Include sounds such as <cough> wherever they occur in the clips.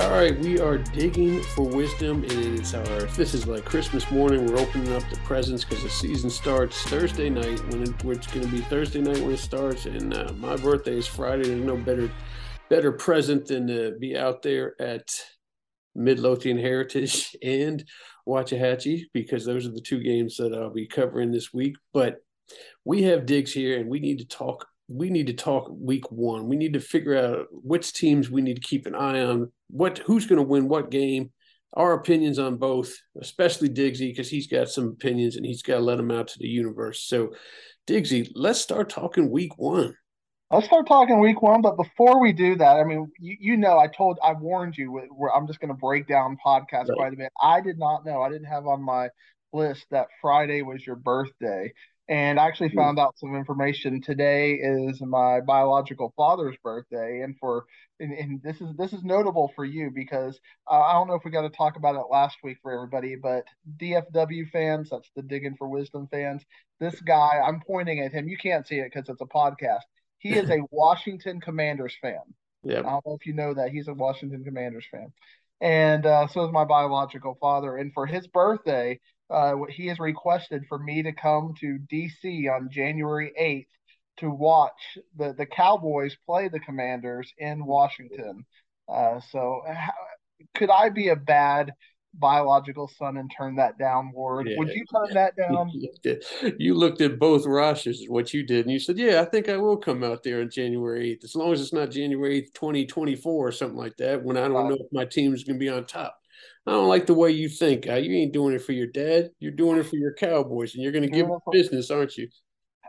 All right, we are digging for wisdom. And it is our this is like Christmas morning. We're opening up the presents because the season starts Thursday night when it, it's going to be Thursday night when it starts, and uh, my birthday is Friday. There's no better better present than to be out there at Midlothian Heritage and Waxahachie because those are the two games that I'll be covering this week. But we have digs here, and we need to talk. We need to talk week one. We need to figure out which teams we need to keep an eye on. What who's going to win what game. Our opinions on both, especially Digsy, because he's got some opinions and he's got to let them out to the universe. So, Digsy, let's start talking week one. Let's start talking week one, but before we do that, I mean, you, you know, I told, I warned you. Where I'm just going to break down podcast right. quite a bit. I did not know. I didn't have on my list that Friday was your birthday, and I actually hmm. found out some information. Today is my biological father's birthday, and for and, and this is this is notable for you because uh, I don't know if we got to talk about it last week for everybody, but DFW fans, that's the Digging for Wisdom fans. This guy, I'm pointing at him. You can't see it because it's a podcast he is a <laughs> Washington Commanders fan. Yeah. I don't know if you know that. He's a Washington Commanders fan. And uh, so is my biological father. And for his birthday, uh, he has requested for me to come to DC on January 8th to watch the, the Cowboys play the Commanders in Washington. Uh, so, how, could I be a bad biological son and turn that down, Ward. Yeah, Would you turn that down? <laughs> You looked at both rosters, what you did, and you said, Yeah, I think I will come out there on January 8th, as long as it's not January 8th, 2024 or something like that, when I don't right. know if my team's going to be on top. I don't like the way you think. Uh, you ain't doing it for your dad. You're doing it for your Cowboys, and you're going to give them business, aren't you?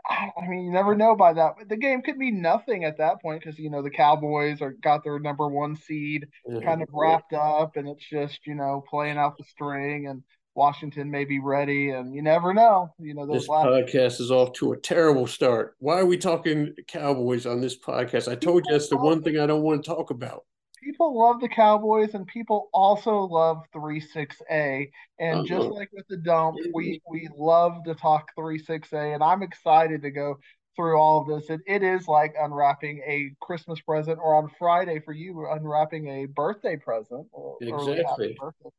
I mean, you never know by that. The game could be nothing at that point because you know the Cowboys are got their number one seed mm-hmm. kind of wrapped up, and it's just you know playing out the string, and Washington may be ready, and you never know. You know, this last- podcast is off to a terrible start. Why are we talking Cowboys on this podcast? I told you that's the one thing I don't want to talk about people love the Cowboys and people also love 3-6A. And uh-huh. just like with the dump, we we love to talk 3-6A and I'm excited to go through all of this. It, it is like unwrapping a Christmas present or on Friday for you unwrapping a birthday present. exactly. Birthday.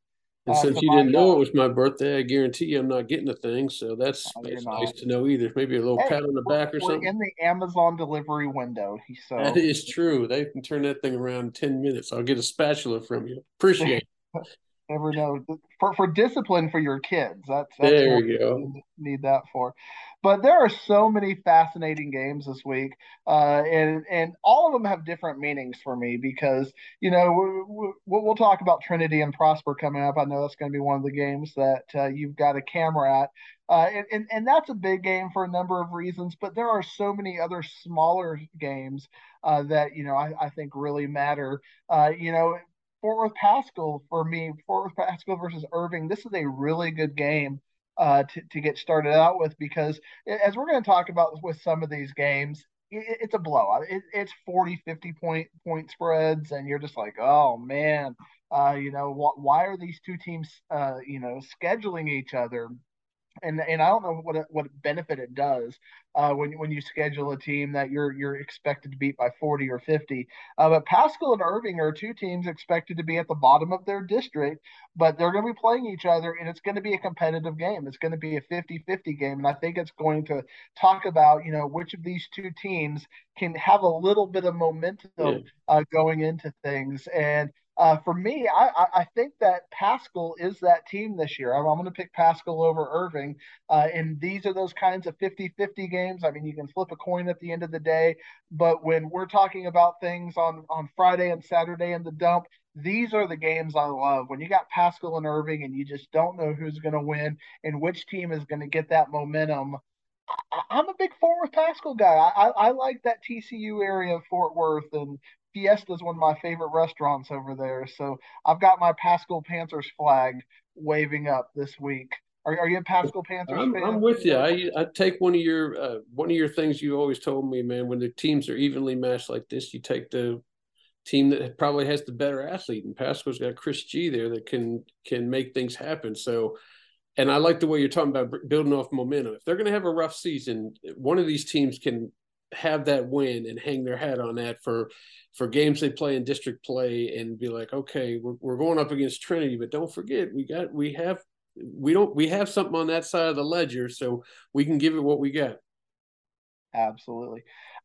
And uh, since you didn't know it was my birthday, I guarantee you I'm not getting a thing. So that's, nice to know either. Maybe a little hey, pat on the back or something. In the Amazon delivery window. So that is true. They can turn that thing around in 10 minutes. I'll get a spatula from you. Appreciate it. <laughs> Never know. For for discipline for your kids. That's, that's there you go. Need that for. But there are so many fascinating games this week, uh, and and all of them have different meanings for me because you know we, we, we'll talk about Trinity and Prosper coming up. I know that's going to be one of the games that uh, you've got a camera at, uh, and, and and that's a big game for a number of reasons. But there are so many other smaller games uh, that you know I, I think really matter. Uh, you know, Fort Worth Paschal for me, Fort Worth Paschal versus Irving. This is a really good game uh, to, to get started out with because as we're going to talk about with some of these games, it, it's a blowout. It, it's 40, 50 point point spreads, and you're just like, oh man, uh, you know, wh- why are these two teams, uh, you know, scheduling each other? And and I don't know what what benefit it does uh, when when you schedule a team that you're you're expected to beat by 40 or 50. Uh, but Paschal and Irving are two teams expected to be at the bottom of their district, but they're going to be playing each other, and it's going to be a competitive game. It's going to be a 50-50 game, and I think it's going to talk about you know which of these two teams can have a little bit of momentum yeah. uh, going into things and uh, for me, I, I think that Paschal is that team this year. I'm, I'm going to pick Paschal over Irving. Uh, and these are those kinds of 50 50 games. I mean, you can flip a coin at the end of the day. But when we're talking about things on, on Friday and Saturday in the dump, these are the games I love. When you got Paschal and Irving and you just don't know who's going to win and which team is going to get that momentum. I, am a big Fort Worth Paschal guy. I, I, I, like that TCU area of Fort Worth, and Fiesta is one of my favorite restaurants over there. So I've got my Paschal Panthers flag waving up this week. Are, are you a Paschal Panthers I'm, fan? I'm with you. I, I take one of your uh, one of your things you always told me, man. When the teams are evenly matched like this, you take the team that probably has the better athlete, and Paschal's got Chris G there that can can make things happen. So, and I like the way you're talking about building off momentum. If they're going to have a rough season, one of these teams can have that win and hang their hat on that for for games they play in district play and be like, okay, we're, we're going up against Trinity, but don't forget we got we have we don't we have something on that side of the ledger, so we can give it what we got. Absolutely.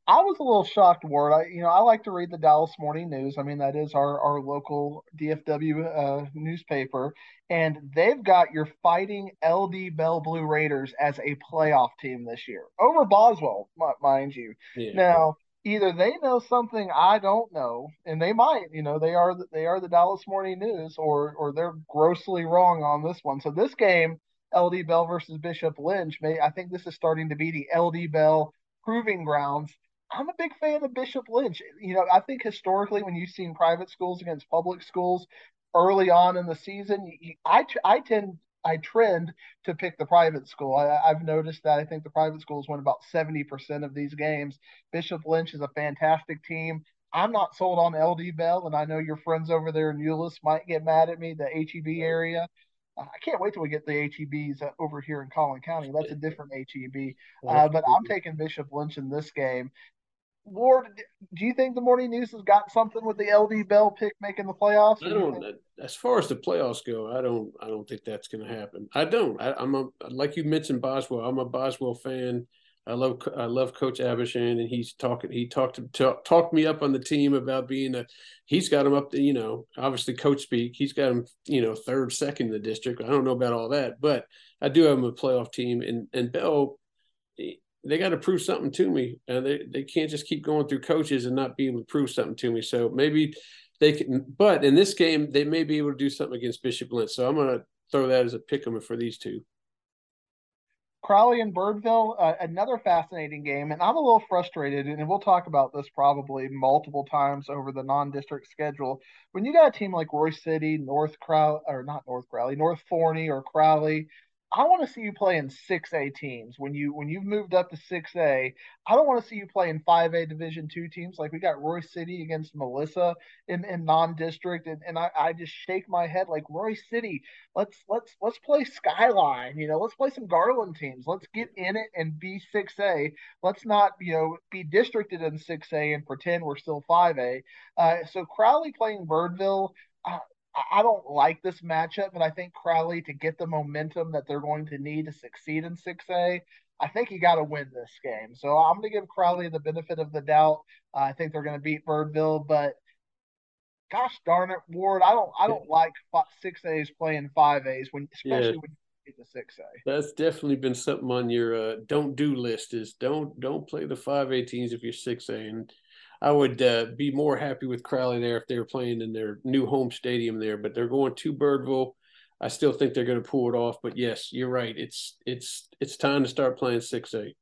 I was a little shocked, Ward. I, you know, I like to read the Dallas Morning News. I mean, that is our our local DFW uh, newspaper, and they've got your fighting LD Bell Blue Raiders as a playoff team this year over Boswell, mind you. Yeah. Now, either they know something I don't know, and they might. You know, they are the, they are the Dallas Morning News, or or they're grossly wrong on this one. So this game, LD Bell versus Bishop Lynch, may I think this is starting to be the LD Bell proving grounds I'm a big fan of Bishop Lynch. You know, I think historically, when you've seen private schools against public schools early on in the season, I I tend I trend to pick the private school. I, have noticed that I think the private schools win about 70% of these games. Bishop Lynch is a fantastic team. I'm not sold on LD Bell, and I know your friends over there in Euless might get mad at me, the HEB area. I can't wait till we get the HEBs over here in Collin County. That's a <laughs> different HEB. Uh, but I'm taking Bishop Lynch in this game. Ward, do you think the morning news has got something with the LD Bell pick making the playoffs? I don't. As far as the playoffs go, I don't. I don't think that's going to happen. I don't. I, am a like you mentioned Boswell. I'm a Boswell fan. I love. I love Coach Abishan, and he's talking. He talked talk, talked me up on the team about being a. He's got him up to you know obviously coach speak. He's got him you know third, second in the district. I don't know about all that, but I do have him a playoff team, and and Bell they got to prove something to me. and they, they can't just keep going through coaches and not be able to prove something to me. So maybe they can, but in this game, they may be able to do something against Bishop Lynch. So I'm going to throw that as a pick 'em for these two. Crowley and Birdville, uh, another fascinating game. And I'm a little frustrated, and we'll talk about this probably multiple times over the non district schedule. When you got a team like Royse City, North Crowley, or not North Crowley, North Forney, or Crowley, I want to see you play in 6A teams when you when you've moved up to 6A. I don't want to see you play in 5A Division two teams like we got Royse City against Melissa in, in non-district, and, and I, I just shake my head like Royse City. Let's let's let's play Skyline. You know, let's play some Garland teams. Let's get in it and be 6A. Let's not you know be districted in 6A and pretend we're still 5A. Uh, so Crowley playing Birdville. Uh, I don't like this matchup, but I think Crowley to get the momentum that they're going to need to succeed in 6A, I think you got to win this game. So I'm going to give Crowley the benefit of the doubt. Uh, I think they're going to beat Birdville, but gosh darn it, Ward, I don't I don't like six A's playing five A's when especially yeah. when you get the six A. That's definitely been something on your uh, don't do list. Is don't don't play the five A teams if you're six A and I would uh, be more happy with Crowley there if they were playing in their new home stadium there. But they're going to Birdville. I still think they're going to pull it off. But yes, you're right. It's it's it's time to start playing six eight.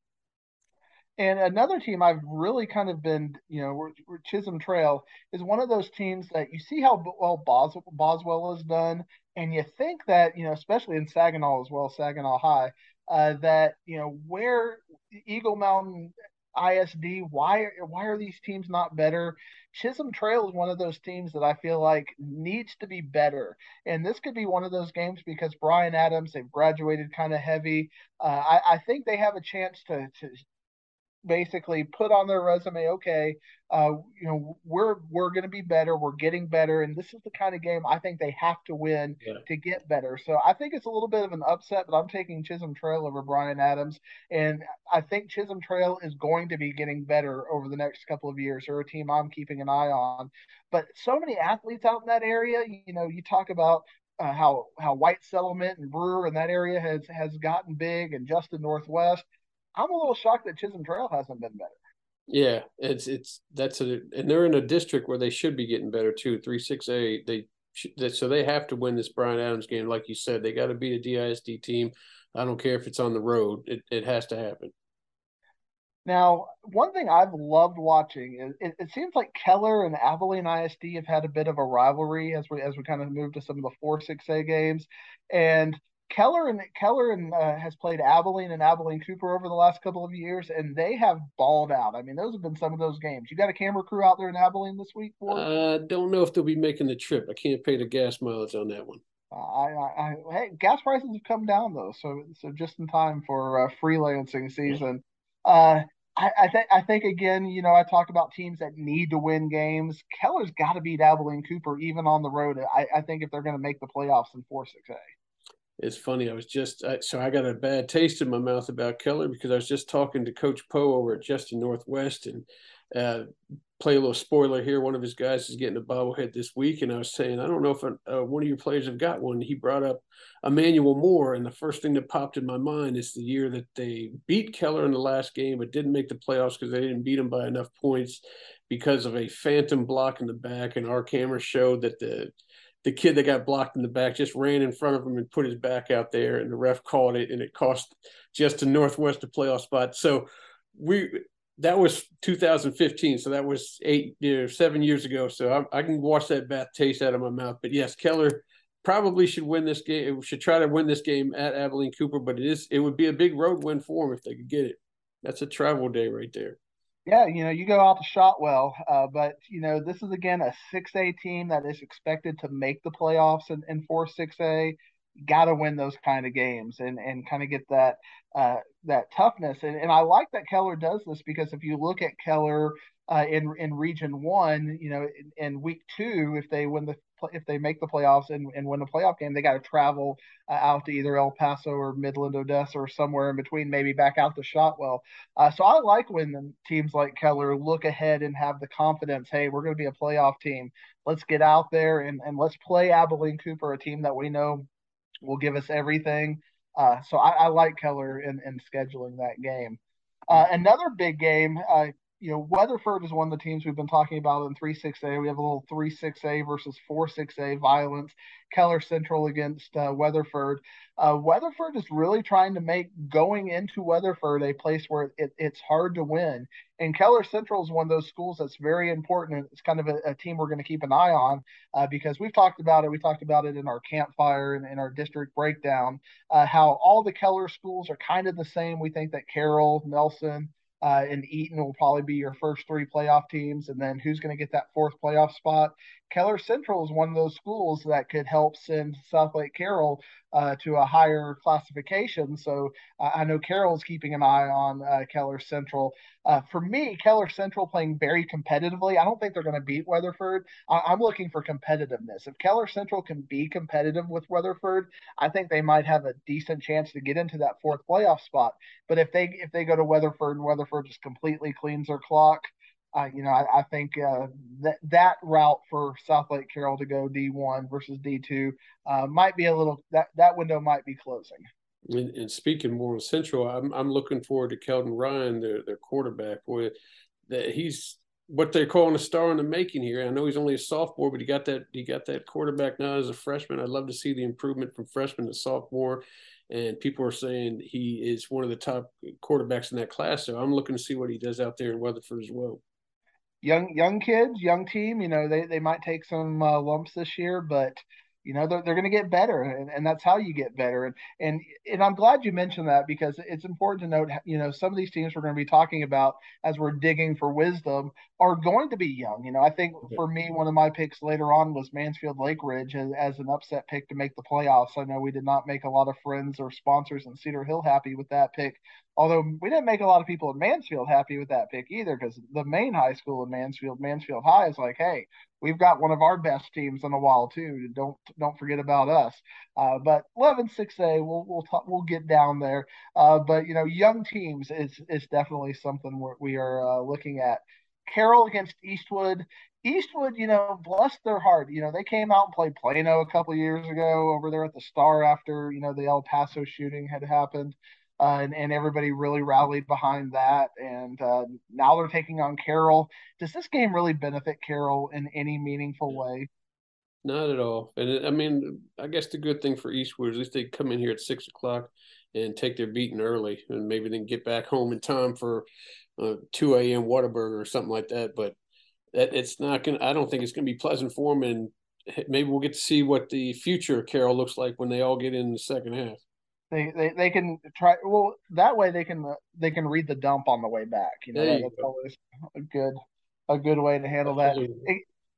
And another team I've really kind of been, you know, we're Chisholm Trail is one of those teams that you see how well Bos- Boswell has done, and you think that, you know, especially in Saginaw as well, Saginaw High, uh, that you know where Eagle Mountain ISD. Why why are these teams not better? Chisholm Trail is one of those teams that I feel like needs to be better, and this could be one of those games because Bryan Adams they've graduated kind of heavy. Uh, I, I think they have a chance to to basically put on their resume, okay, uh, you know, we're we're going to be better, we're getting better, and this is the kind of game I think they have to win yeah. to get better. So I think it's a little bit of an upset, but I'm taking Chisholm Trail over Bryan Adams, and I think Chisholm Trail is going to be getting better over the next couple of years. They're a team I'm keeping an eye on, but so many athletes out in that area. You know, you talk about uh, how how White Settlement and Brewer in that area has has gotten big, and just Justin Northwest. I'm a little shocked that Chisholm Trail hasn't been better. Yeah, it's it's that's a and they're in a district where they should be getting better too. Three six eight. They so they have to win this Bryan Adams game, like you said. They got to beat a DISD team. I don't care if it's on the road. It it has to happen. Now, one thing I've loved watching is it, it, seems like Keller and Abilene ISD have had a bit of a rivalry as we as we kind of move to some of the four six A games, and Keller and Keller and uh, has played Abilene and Abilene Cooper over the last couple of years, and they have balled out. I mean, those have been some of those games. You got a camera crew out there in Abilene this week? For I uh, don't know if they'll be making the trip. I can't pay the gas mileage on that one. Uh, I, I, I, hey, gas prices have come down though, so so just in time for uh, freelancing season. Uh, I, I, I think I think again, you know, I talked about teams that need to win games. Keller's got to beat Abilene Cooper even on the road. I, I think if they're going to make the playoffs in four six A. It's funny. I was just so I got a bad taste in my mouth about Keller because I was just talking to Coach Poe over at Justin Northwest and uh, play a little spoiler here. One of his guys is getting a bobblehead this week, and I was saying I don't know if uh, one of your players have got one. He brought up Emmanuel Moore, and the first thing that popped in my mind is the year that they beat Keller in the last game, but didn't make the playoffs because they didn't beat him by enough points because of a phantom block in the back, and our camera showed that the the kid that got blocked in the back just ran in front of him and put his back out there, and the ref called it, and it cost Justin Northwest a playoff spot. So we that was 2015, so that was eight, you seven years ago. So I, I can wash that bad taste out of my mouth. But yes, Keller probably should win this game. Should try to win this game at Abilene Cooper, but it is it would be a big road win for them if they could get it. That's a travel day right there. Yeah, you know, you go out to Shotwell, uh, but you know, this is again a six A team that is expected to make the playoffs in, in four six A. Got to win those kind of games and and kind of get that uh, that toughness. And and I like that Keller does this because if you look at Keller uh, in in Region One, you know, in, in, Week Two, if they win the if they make the playoffs and, and win a playoff game, they got to travel uh, out to either El Paso or Midland, Odessa, or somewhere in between, maybe back out to Shotwell. Uh, so I like when teams like Keller look ahead and have the confidence. Hey, we're going to be a playoff team. Let's get out there and and let's play Abilene Cooper, a team that we know will give us everything. Uh, so I, I, like Keller in, in scheduling that game. Uh, another big game, uh, you know, Weatherford is one of the teams we've been talking about in 3 6A. We have a little 3 6A versus 4 6A violence. Keller Central against uh, Weatherford. Uh, Weatherford is really trying to make going into Weatherford a place where it, it's hard to win. And Keller Central is one of those schools that's very important. It's kind of a, a team we're going to keep an eye on uh, because we've talked about it. We talked about it in our campfire and in our district breakdown, uh, how all the Keller schools are kind of the same. We think that Carroll, Nelson, uh, and Eaton will probably be your first three playoff teams. And then who's going to get that fourth playoff spot? Keller Central is one of those schools that could help send Southlake Carroll uh, to a higher classification. So uh, I know Carroll's keeping an eye on uh, Keller Central. Uh, for me, Keller Central playing very competitively. I don't think they're going to beat Weatherford. I- am looking for competitiveness. If Keller Central can be competitive with Weatherford, I think they might have a decent chance to get into that fourth playoff spot. But if they if they go to Weatherford and Weatherford just completely cleans their clock, you know, I, I think uh, that that route for Southlake Carroll to go D1 versus D2 uh, might be a little that that window might be closing. And, and speaking more of Central, I'm I'm looking forward to Keldon Ryan, their their quarterback. Boy, that he's what they're calling a star in the making here. I know he's only a sophomore, but he got that he got that quarterback now as a freshman. I'd love to see the improvement from freshman to sophomore. And people are saying he is one of the top quarterbacks in that class. So I'm looking to see what he does out there in Weatherford as well young young kids, young team. You know, they they might take some uh, lumps this year, but you know they're, they're going to get better and, and that's how you get better. And and and i'm glad you mentioned that because it's important to note you know some of these teams we're going to be talking about as we're digging for wisdom are going to be young. You know i think for me one of my picks later on was mansfield lake ridge as, as an upset pick to make the playoffs. I know we did not make a lot of friends or sponsors in cedar hill happy with that pick although we didn't make a lot of people in mansfield happy with that pick either because the main high school in mansfield mansfield high is like hey we've got one of our best teams on the wall too. Don't don't forget about us. Uh, but 11 6A, we'll we'll talk, we'll get down there. Uh, but you know, young teams is is definitely something we're, we are uh, looking at. Carroll against Eastwood. Eastwood, you know, bless their heart. You know, they came out and played Plano a couple years ago over there at the Star after you know the El Paso shooting had happened uh, and, and everybody really rallied behind that. And uh, now they're taking on Carroll. Does this game really benefit Carroll in any meaningful way? Not at all. And it, I mean, I guess the good thing for Eastwood is at least they come in here at six o'clock and take their beating early, and maybe then get back home in time for uh, two a.m. Whataburger or something like that. But that it's not gonna. I don't think it's gonna be pleasant for them, and maybe we'll get to see what the future of Carroll looks like when they all get in the second half. They, they they can try well that way they can they can read the dump on the way back. You know, that's go. always a good a good way to handle that.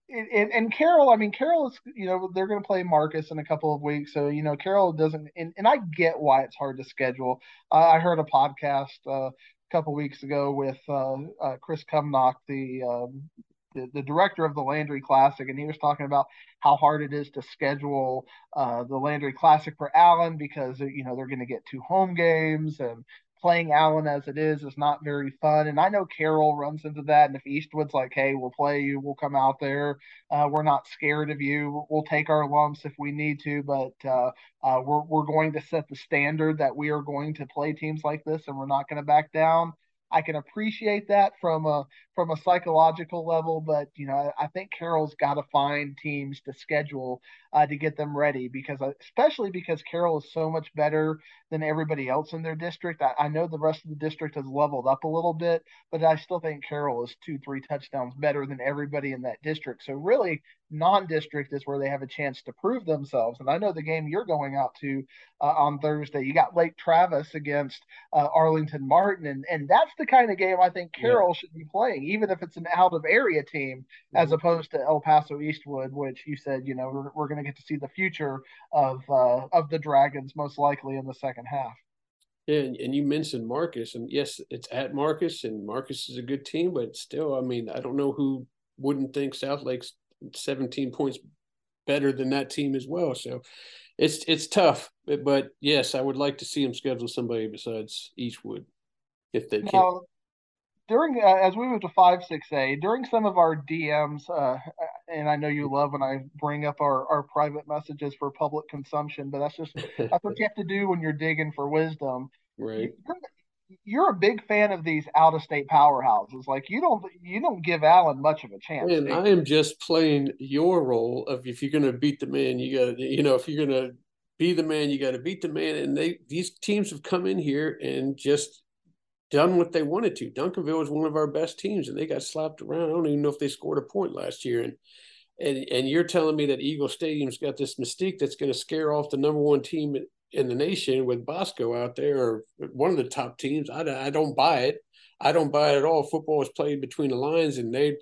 and, and Carroll, I mean, Carroll is, you know, they're going to play Marcus in a couple of weeks. So, you know, Carroll doesn't, and, and I get why it's hard to schedule. Uh, I heard a podcast uh, couple weeks ago with uh, uh, Chris Cumnock, the, um, the, the director of the Landry Classic, and he was talking about how hard it is to schedule uh, the Landry Classic for Allen because you know they're going to get two home games and playing Allen as it is is not very fun. And I know Carroll runs into that. And if Eastwood's like, hey, we'll play you, we'll come out there. Uh, we're not scared of you. We'll take our lumps if we need to, but uh, uh, we're, we're going to set the standard that we are going to play teams like this and we're not going to back down. I can appreciate that from a from a psychological level, but you know, I think Carroll's got to find teams to schedule uh, to get them ready because, uh, especially because Carroll is so much better than everybody else in their district. I, I, know the rest of the district has leveled up a little bit, but I still think Carroll is two, three touchdowns better than everybody in that district. So really, non-district is where they have a chance to prove themselves. And I know the game you're going out to uh, on Thursday, you got Lake Travis against uh, Arlington Martin, and and that's the kind of game I think Carroll yeah. should be playing even if it's an out of area team, mm-hmm. as opposed to El Paso Eastwood, which you said, you know, we're, we're going to get to see the future of uh, of the Dragons most likely in the second half. Yeah, and, and you mentioned Marcus, and yes, it's at Marcus, and Marcus is a good team, but still, I mean, I don't know who wouldn't think Southlake's 17 points better than that team as well. So it's it's tough, but, but yes, I would like to see him schedule somebody besides Eastwood if they can during uh, as we move to five six a during some of our DMs, uh, and I know you love when I bring up our, our private messages for public consumption, but that's just <laughs> that's what you have to do when you're digging for wisdom. Right. You're, you're a big fan of these out of state powerhouses. Like you don't you don't give Allen much of a chance. And I am just playing your role of if you're going to beat the man, you got to you know if you're going to be the man, you got to beat the man. And they these teams have come in here and just done what they wanted to. Duncanville was one of our best teams, and they got slapped around. I don't even know if they scored a point last year. And and and you're telling me that Eagle Stadium's got this mystique that's going to scare off the number one team in the nation with Bosco out there, or one of the top teams. I, I don't buy it. I don't buy it at all. Football is played between the lines, and they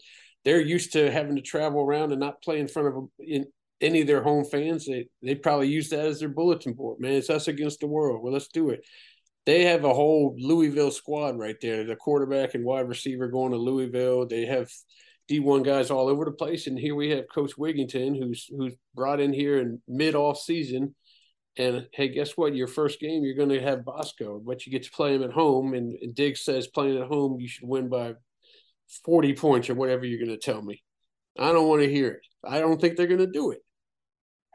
they're used to having to travel around and not play in front of in, any of their home fans. They they probably use that as their bulletin board. Man, it's us against the world. Well, let's do it they have a whole Louisville squad right there. The quarterback and wide receiver going to Louisville. They have D1 guys all over the place. And here we have Coach Wiginton, who's who's brought in here in mid off season. And hey, guess what? Your first game, you're going to have Bosco, but you get to play him at home. And, and Diggs says playing at home, you should win by 40 points or whatever you're going to tell me. I don't want to hear it. I don't think they're going to do it.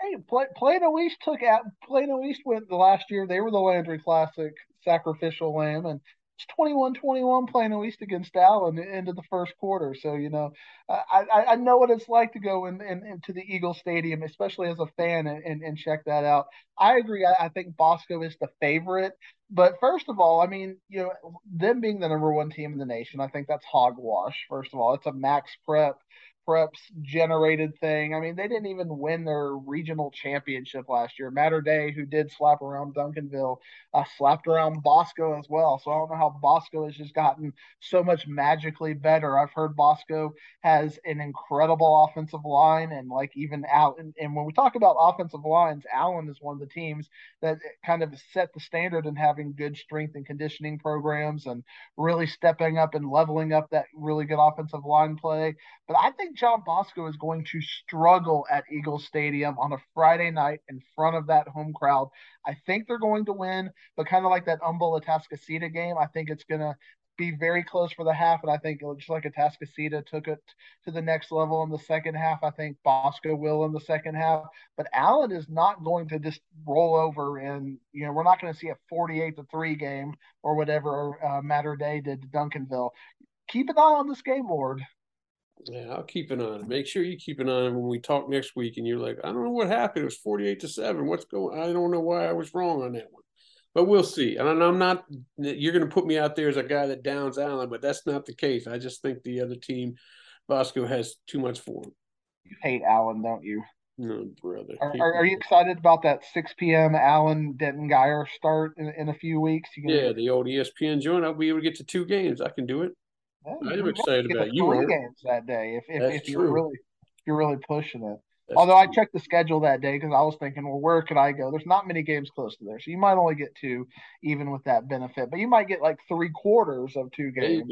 Hey, Plano East took out Plano East went the last year. They were the Landry Classic sacrificial lamb, and it's 21-21 Plano East against Allen into the first quarter. So you know, I, I know what it's like to go in, in, into the Eagle Stadium, especially as a fan, and, and, and check that out. I agree. I, I think Bosco is the favorite. But first of all, I mean, you know, them being the number one team in the nation, I think that's hogwash. First of all, it's a max prep preps generated thing. I mean, they didn't even win their regional championship last year. Mater Dei, who did slap around Duncanville, uh, slapped around Bosco as well. So I don't know how Bosco has just gotten so much magically better. I've heard Bosco has an incredible offensive line, and like even out. And, and when we talk about offensive lines, Allen is one of the teams that kind of set the standard in having good strength and conditioning programs and really stepping up and leveling up that really good offensive line play. But I think John Bosco is going to struggle at Eagle Stadium on a Friday night in front of that home crowd. I think they're going to win, but kind of like that Humble Atascocita game, I think it's going to be very close for the half. And I think just like Atascocita took it to the next level in the second half, I think Bosco will in the second half. But Allen is not going to just roll over and, you know, we're not going to see a 48 to 3 game or whatever uh, Mater Dei did to Duncanville. Keep an eye on this game, Lord. Yeah, I'll keep an eye on it. Make sure you keep an eye on it when we talk next week and you're like, I don't know what happened. It was 48 to 7. What's going I don't know why I was wrong on that one. But we'll see. And I'm not you're gonna put me out there as a guy that downs Allen, but that's not the case. I just think the other team, Bosco, has too much for him. You hate Allen, don't you? No, brother. Are, are, are, you excited about that 6 p.m. Allen Denton Guyer start in, in a few weeks? yeah, the old ESPN joint. I'll be able to get to two games. I can do it. I'm excited about you. Three games that day if if, if you're really if you're really pushing it. Although I checked the schedule that day because I was thinking, well, where could I go? There's not many games close to there, so you might only get two, even with that benefit. But you might get like three quarters of two games.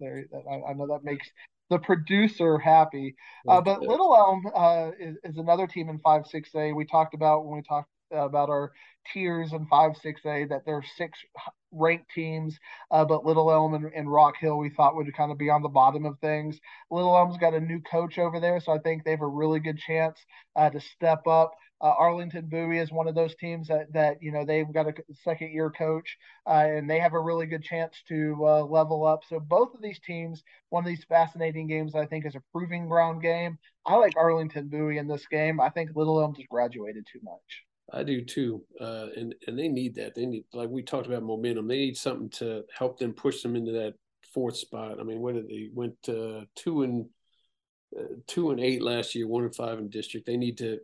There, I, I, know that makes the producer happy. Uh, but Little Elm uh, is, is, another team in five six A. We talked about when we talked about our tiers in five six A that there are six ranked teams, uh, but Little Elm and, and, Rock Hill we thought would kind of be on the bottom of things. Little Elm's got a new coach over there, so I think they have a really good chance uh, to step up. Uh, Arlington Bowie is one of those teams that that you know they've got a second year coach uh, and they have a really good chance to uh, level up. So both of these teams, one of these fascinating games, I think is a proving ground game. I like Arlington Bowie in this game. I think Little Elm just graduated too much. I do too, uh, and and they need that. They need like we talked about momentum. They need something to help them push them into that fourth spot. I mean, what did they went uh, two and uh, two and eight last year, one and five in district. They need to.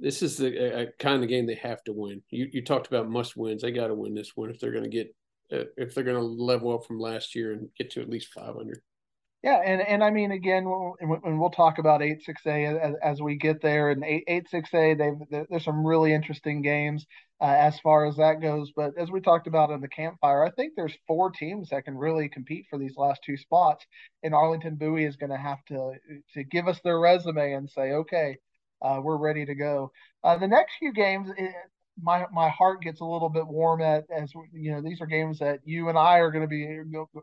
This is the kind of game they have to win. You you talked about must wins. They got to win this one if they're going to get uh, if they're going to level up from last year and get to at least five hundred. Yeah, and, and I mean again, when we'll talk about eight six A as, as we get there, and eight eight six A, they've there's some really interesting games uh, as far as that goes. But as we talked about in the campfire, I think there's four teams that can really compete for these last two spots, and Arlington Bowie is going to have to to give us their resume and say, okay, uh, we're ready to go. Uh, the next few games, eh, my my heart gets a little bit warm at as you know these are games that you and I are going to be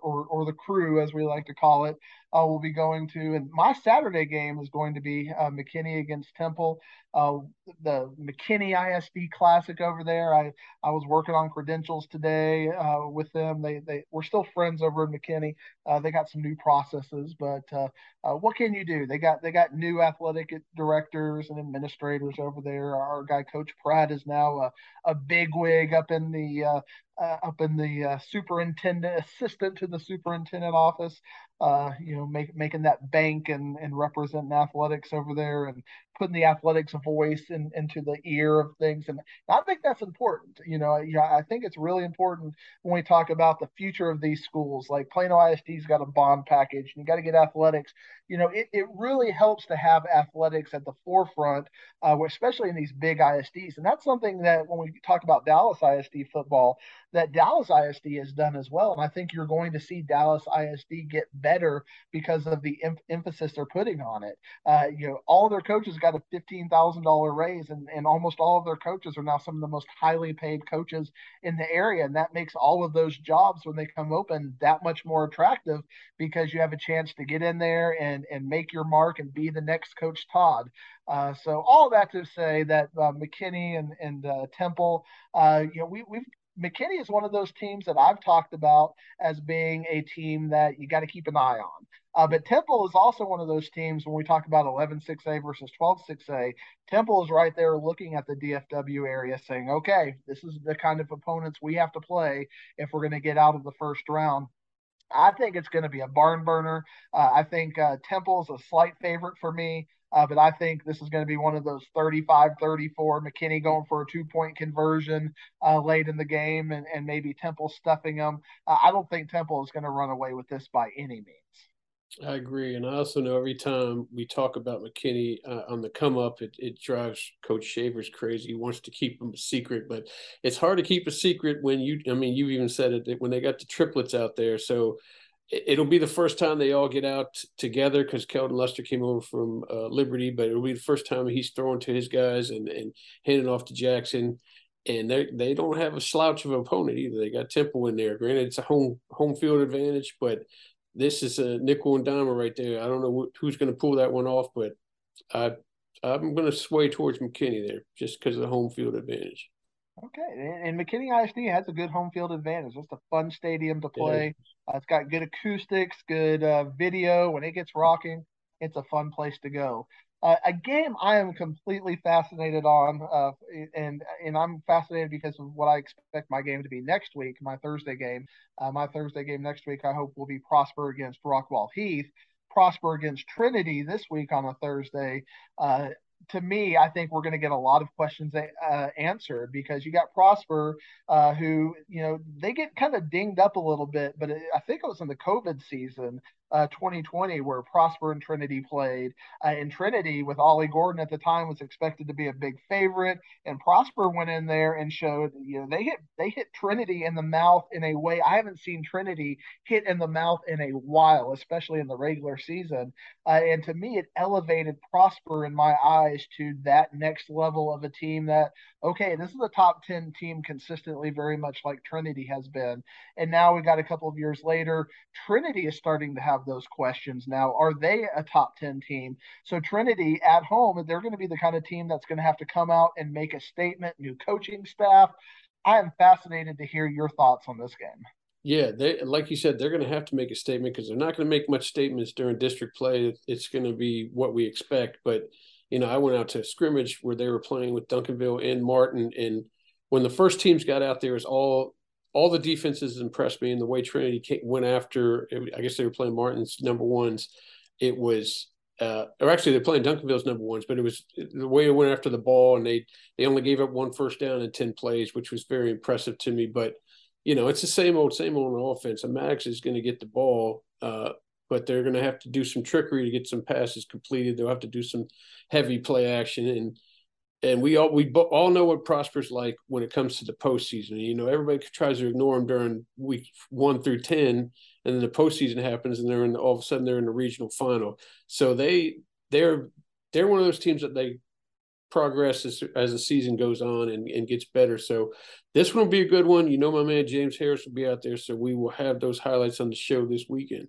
or or the crew as we like to call it uh, will be going to and my Saturday game is going to be uh, McKinney against Temple. Uh, the McKinney ISD Classic over there. I I was working on credentials today uh, with them. They they we're still friends over in McKinney. Uh, they got some new processes but uh, what can you do? They got they got new athletic directors and administrators over there. Our guy Coach Pratt is now a, a big wig up in the uh, up in the uh, superintendent assistant to the superintendent office uh, you know make, making that bank and, and representing athletics over there and putting the athletics voice in, into the ear of things. And i think that's important you know yeah i think it's really important when we talk about the future of these schools. Like plano isd's got a bond package and you got to get athletics. You know it, it really helps to have athletics at the forefront uh, especially in these big isds and that's something that when we talk about dallas isd football that Dallas ISD has done as well. And I think you're going to see Dallas ISD get better because of the em- emphasis they're putting on it. Uh, you know, all their coaches got a $15,000 raise, and, and almost all of their coaches are now some of the most highly paid coaches in the area. And that makes all of those jobs when they come open that much more attractive because you have a chance to get in there and, and make your mark and be the next Coach Todd. Uh, so all that to say that uh, McKinney and, and uh, Temple, uh, you know, we, we've McKinney is one of those teams that I've talked about as being a team that you got to keep an eye on. Uh, but Temple is also one of those teams when we talk about 11 6A versus 12 6A. Temple is right there looking at the DFW area saying, okay, this is the kind of opponents we have to play if we're going to get out of the first round. I think it's going to be a barn burner. Uh, I think uh, Temple's a slight favorite for me. Uh, but I think this is going to be one of those 35 34. McKinney going for a two point conversion uh, late in the game and, and maybe Temple stuffing them. Uh, I don't think Temple is going to run away with this by any means. I agree. And I also know every time we talk about McKinney uh, on the come up, it, it drives Coach Shavers crazy. He wants to keep them a secret, but it's hard to keep a secret when you, I mean, you've even said it when they got the triplets out there. So, it'll be the first time they all get out together because Keldon Luster came over from uh, Liberty, but it'll be the first time he's throwing to his guys and, and handing off to Jackson. And they they don't have a slouch of an opponent either. They got Temple in there. Granted, it's a home home field advantage, but this is a nickel and dime right there. I don't know who's going to pull that one off, but I I'm going to sway towards McKinney there just because of the home field advantage. Okay, and, McKinney ISD has a good home field advantage. It's a fun stadium to play. Uh, it's got good acoustics, good uh, video. When it gets rocking, it's a fun place to go. Uh, a game I am completely fascinated on, uh, and and I'm fascinated because of what I expect my game to be next week, my Thursday game. Uh, my Thursday game next week, I hope will be Prosper against Rockwall Heath. Prosper against Trinity this week on a Thursday. Uh, to me, I think we're going to get a lot of questions uh, answered because you got Prosper, uh, who you know they get kind of dinged up a little bit, but it, I think it was in the COVID season uh, 2020 where Prosper and Trinity played. Uh, and Trinity, with Ollie Gordon at the time, was expected to be a big favorite, and Prosper went in there and showed you know they hit they hit Trinity in the mouth in a way I haven't seen Trinity hit in the mouth in a while, especially in the regular season. Uh, and to me, it elevated Prosper in my eyes to that next level of a team that okay, this is a top 10 team consistently, very much like Trinity has been. And now we got a couple of years later, Trinity is starting to have have those questions now. Are they a top 10 team? So Trinity at home, they're going to be the kind of team that's going to have to come out and make a statement, new coaching staff. I am fascinated to hear your thoughts on this game. Yeah, they like you said, they're going to have to make a statement because they're not going to make much statements during district play. It's going to be what we expect. But you know, I went out to scrimmage where they were playing with Duncanville and Martin, and when the first teams got out there, it was all all the defenses impressed me, and the way Trinity came, went after. I guess they were playing Martin's number ones. It was, uh, or actually they're playing Duncanville's number ones, but it was the way it went after the ball, and they they only gave up one first down in ten plays, which was very impressive to me. But you know, it's the same old, same old offense. And Maddox is going to get the ball, uh, but they're going to have to do some trickery to get some passes completed. They'll have to do some heavy play action and and we all we all know what Prosper's like when it comes to the postseason. You know, everybody tries to ignore them during week one through ten, and then the postseason happens, and they're in all of a sudden they're in the regional final. So they they're they're one of those teams that they progress as, as the season goes on and, and gets better. So this one will be a good one. You know, my man James Harris will be out there, so we will have those highlights on the show this weekend.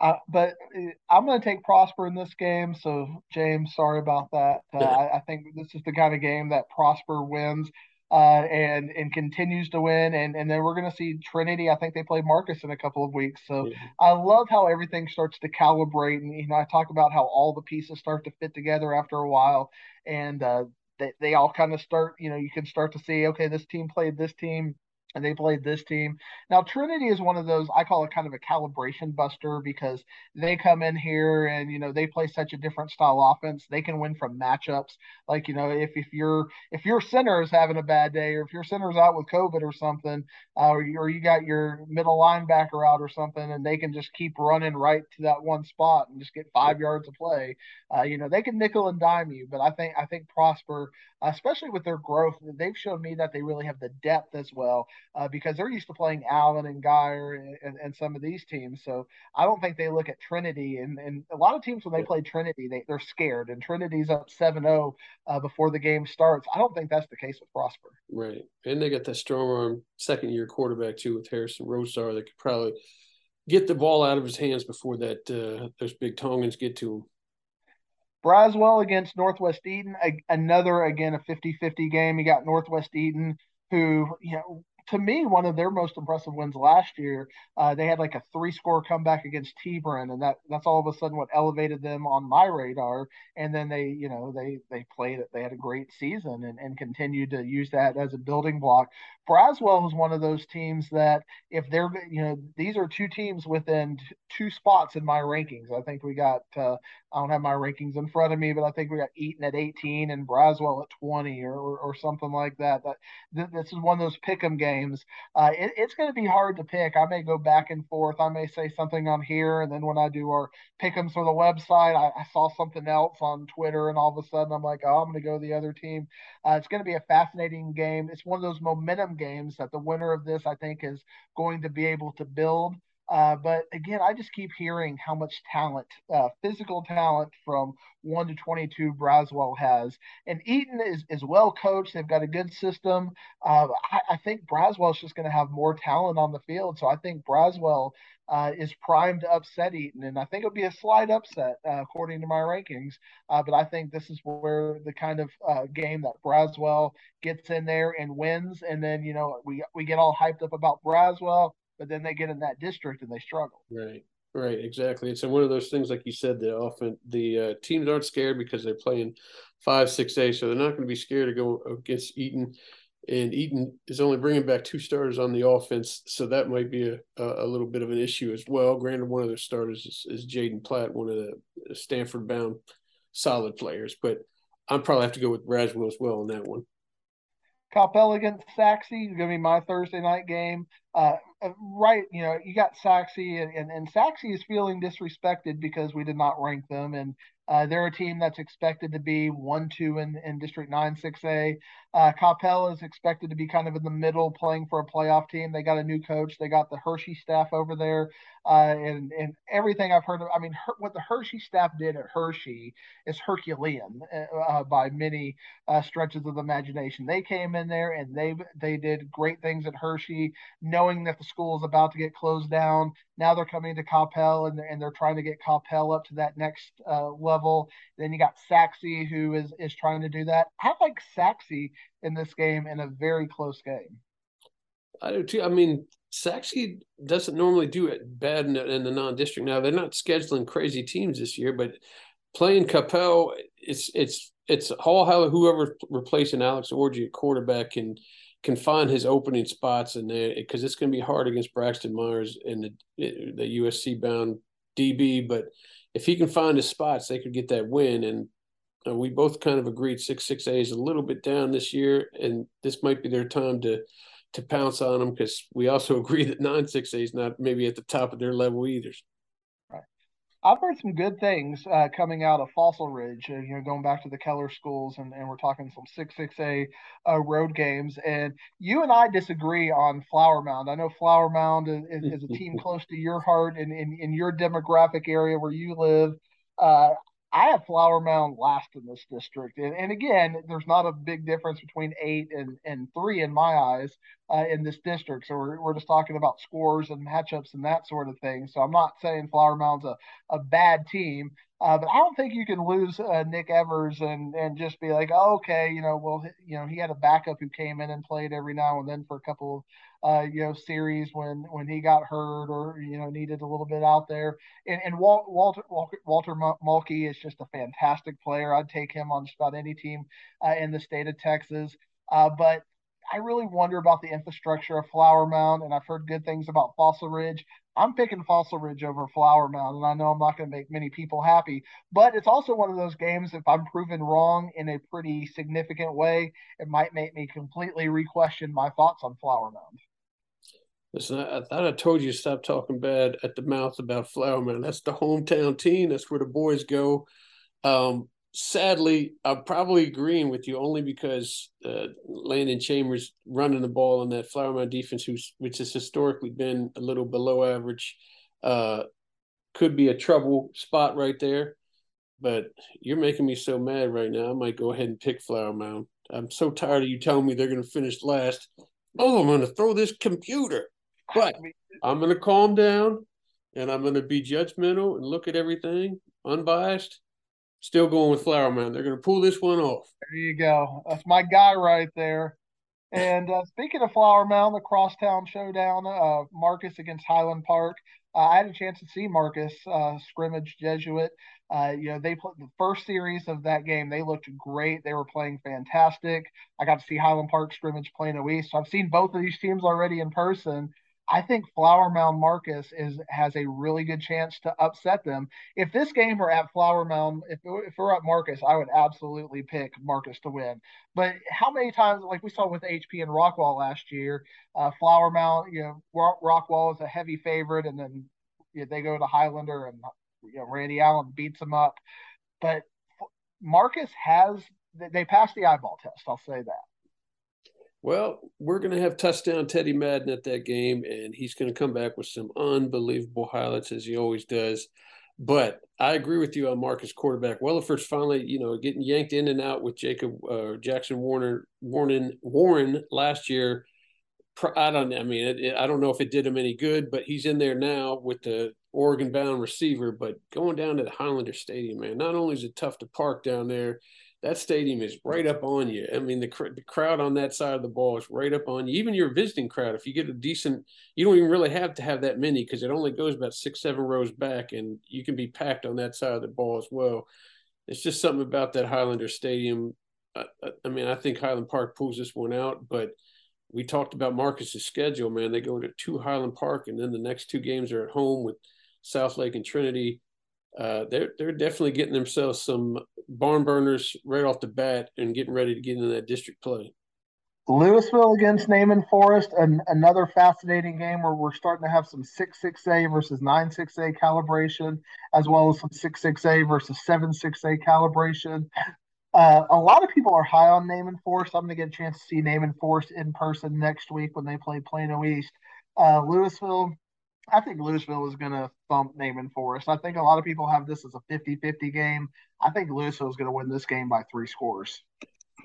Uh, but uh, I'm going to take Prosper in this game. So, James, sorry about that. Uh, I, I, think this is the kind of game that Prosper wins uh, and and continues to win. And, and then we're going to see Trinity. I think they play Marcus in a couple of weeks. So, yeah. I love how everything starts to calibrate. And, you know, I talk about how all the pieces start to fit together after a while. And, uh, they, they all kind of start, you know, you can start to see, okay, this team played this team and they played this team. Now Trinity is one of those I call it kind of a calibration buster because they come in here and you know they play such a different style offense. They can win from matchups. Like you know if if your if your center is having a bad day or if your center's out with COVID or something, uh, or, you, or you got your middle linebacker out or something, and they can just keep running right to that one spot and just get five yards of play. Uh, you know they can nickel and dime you, but I think I think Prosper, especially with their growth, they've shown me that they really have the depth as well uh, because they're used to playing Allen and Guyer and, and, and, some of these teams. So I don't think they look at Trinity. And, and a lot of teams, when they play Trinity, they, they're scared. And Trinity's up 7 0 uh, before the game starts. I don't think that's the case with Prosper. Right. And they got that strong arm second year quarterback, too, with Harrison Rosar that could probably get the ball out of his hands before that uh, those big Tongans get to him. Braswell against Northwest Eaton, a, another again a 50-50 game. You got Northwest Eaton who you know to me, one of their most impressive wins last year. Uh, they had like a three score comeback against T-Bren, and that that's all of a sudden what elevated them on my radar. And then they, you know, they they played it. They had a great season and, and continued to use that as a building block. Braswell is one of those teams that if they're, you know, these are two teams within two spots in my rankings. I think we got, uh, I don't have my rankings in front of me, but I think we got Eaton at 18 and Braswell at 20 or, or, or something like that. That this is one of those pick 'em games. Uh, it, it's going to be hard to pick. I may go back and forth. I may say something on here, and then when I do our pick 'ems for the website, I, I, saw something else on Twitter, and all of a sudden I'm like, oh, I'm going to go the other team. Uh, it's going to be a fascinating game. It's one of those momentum games that the winner of this, I think, is going to be able to build. Uh, but again, I just keep hearing how much talent, uh, physical talent from 1 to 22 Braswell has. And Eaton is, is well coached. They've got a good system. Uh, I, I, think Braswell is just going to have more talent on the field. So I think Braswell uh, is primed to upset Eaton. And I think it'll be a slight upset uh, according to my rankings. But I think this is where the kind of game that Braswell gets in there and wins. And then, you know, we, we get all hyped up about Braswell but then they get in that district and they struggle. Right. Right, exactly. It's one of those things, like you said, the often the uh, teams aren't scared because they're playing five, six A, so they're not going to be scared to go against Eaton. And Eaton is only bringing back two starters on the offense, so that might be a, a little bit of an issue as well. Granted, one of their starters is, is Jaden Platt, one of the Stanford-bound solid players. But I'm probably have to go with Braswell as well on that one. Coppell against Sachse is going to be my Thursday night game. Uh, uh, right, you know, you got Sachse, and, and, and is feeling disrespected because we did not rank them, and uh, they're a team that's expected to be one, two in, in District Nine, Six A. Uh, is expected to be kind of in the middle, playing for a playoff team. They got a new coach. They got the Hirschi staff over there, uh, and and everything I've heard of. I mean, her, what the Hirschi staff did at Hirschi is Herculean uh, uh by many uh, stretches of the imagination. They came in there and they they did great things at Hirschi, knowing that the school is about to get closed down. Now they're coming to Coppell and, and they're trying to get Coppell up to that next uh, level. Then you got Sachse who is is trying to do that. I like Sachse in this game in a very close game. I do too. I mean, Sachse doesn't normally do it bad in the, in the non-district. Now they're not scheduling crazy teams this year, but playing Coppell, it's it's it's Hall whoever replacing Alex Orji at quarterback can can find his opening spots in there because it's going to be hard against Braxton Myers and the the USC bound DB. But if he can find his spots, they could get that win. And uh, we both kind of agreed six six A is a little bit down this year, and this might be their time to to pounce on them because we also <laughs> agree that nine six A is not maybe at the top of their level either. Right. I've heard some good things uh, coming out of Fossil Ridge. Uh, you know, going back to the Keller schools, and, and we're talking some six six A uh, road games. And you and I disagree on Flower Mound. I know Flower Mound is, is, a team <laughs> close to your heart and in, in your demographic area where you live. Uh, I have Flower Mound last in this district, and, and again, there's not a big difference between eight and, and three in my eyes uh, in this district. So we're, we're just talking about scores and matchups and that sort of thing. So I'm not saying Flower Mound's a, a bad team, uh, but I don't think you can lose uh, Nick Evers and and just be like, oh, okay, you know, well, you know, he had a backup who came in and played every now and then for a couple of uh, you know series when when he got hurt or you know needed a little bit out there. And and Walt, Walter Walter, Mulkey is just a fantastic player. I'd take him on just about any team uh, in the state of Texas. Uh, but I really wonder about the infrastructure of Flower Mound, and I've heard good things about Fossil Ridge. I'm picking Fossil Ridge over Flower Mound, and I know I'm not going to make many people happy, but it's also one of those games. If I'm proven wrong in a pretty significant way, it might make me completely re-question my thoughts on Flower Mound. Listen, I, I, thought I told you to stop talking bad at the mouth about Flower Mound. That's the hometown team. That's where the boys go. Um, sadly, I'm probably agreeing with you only because uh, Landon Chambers running the ball on that Flower Mound defense, who's, which has historically been a little below average, uh, could be a trouble spot right there. But you're making me so mad right now. I might go ahead and pick Flower Mound. I'm so tired of you telling me they're going to finish last. Oh, I'm going to throw this computer. But I'm going to calm down and I'm going to be judgmental and look at everything unbiased Still going with Flower Mound. They're going to pull this one off. There you go. That's my guy right there. And uh, speaking of Flower Mound, the Crosstown Showdown, uh, Marcus against Highland Park. Uh, I had a chance to see Marcus uh, scrimmage Jesuit. Uh, you know, they played the first series of that game. They looked great. They were playing fantastic. I got to see Highland Park scrimmage Plano East. So I've seen both of these teams already in person. I think Flower Mound Marcus is has a really good chance to upset them. If this game were at Flower Mound, if, if we're at Marcus, I would absolutely pick Marcus to win. But how many times, like we saw with HP and Rockwall last year, uh, Flower Mound, you know, Rockwall is a heavy favorite, and then you know, they go to Highlander, and you know Randy Allen beats them up. But Marcus has they passed the eyeball test. I'll say that. Well, we're going to have touchdown Teddy Madden at that game, and he's going to come back with some unbelievable highlights as he always does. But I agree with you on Marcus quarterback. Weatherford's finally, you know, getting yanked in and out with Jacob uh, Jackson Warner Warren Warren last year. I don't. I mean, it, it, I don't know if it did him any good, but he's in there now with the Oregon-bound receiver. But going down to the Highlander Stadium, man, not only is it tough to park down there, that stadium is right up on you. I mean, the, cr- the crowd on that side of the ball is right up on you. Even your visiting crowd, if you get a decent, you don't even really have to have that many because it only goes about six, seven rows back, and you can be packed on that side of the ball as well. It's just something about that Highlander Stadium. I, I mean, I think Highland Park pulls this one out, but we talked about Marcus's schedule, man. They go to two Highland Park, and then the next two games are at home with South Lake and Trinity uh, they're they're definitely getting themselves some barn burners right off the bat and getting ready to get into that district play. Lewisville against Naaman Forest, an, another fascinating game where we're starting to have some 6-6A versus 9-6A calibration, as well as some 6-6A versus 7-6A calibration. Uh, a lot of people are high on Naaman Forest. I'm going to get a chance to see Naaman Forest in person next week when they play Plano East. Uh, Lewisville, I think Lewisville is going to thump Naaman Forest. I think a lot of people have this as a 50 50 game. I think Lewisville is going to win this game by three scores.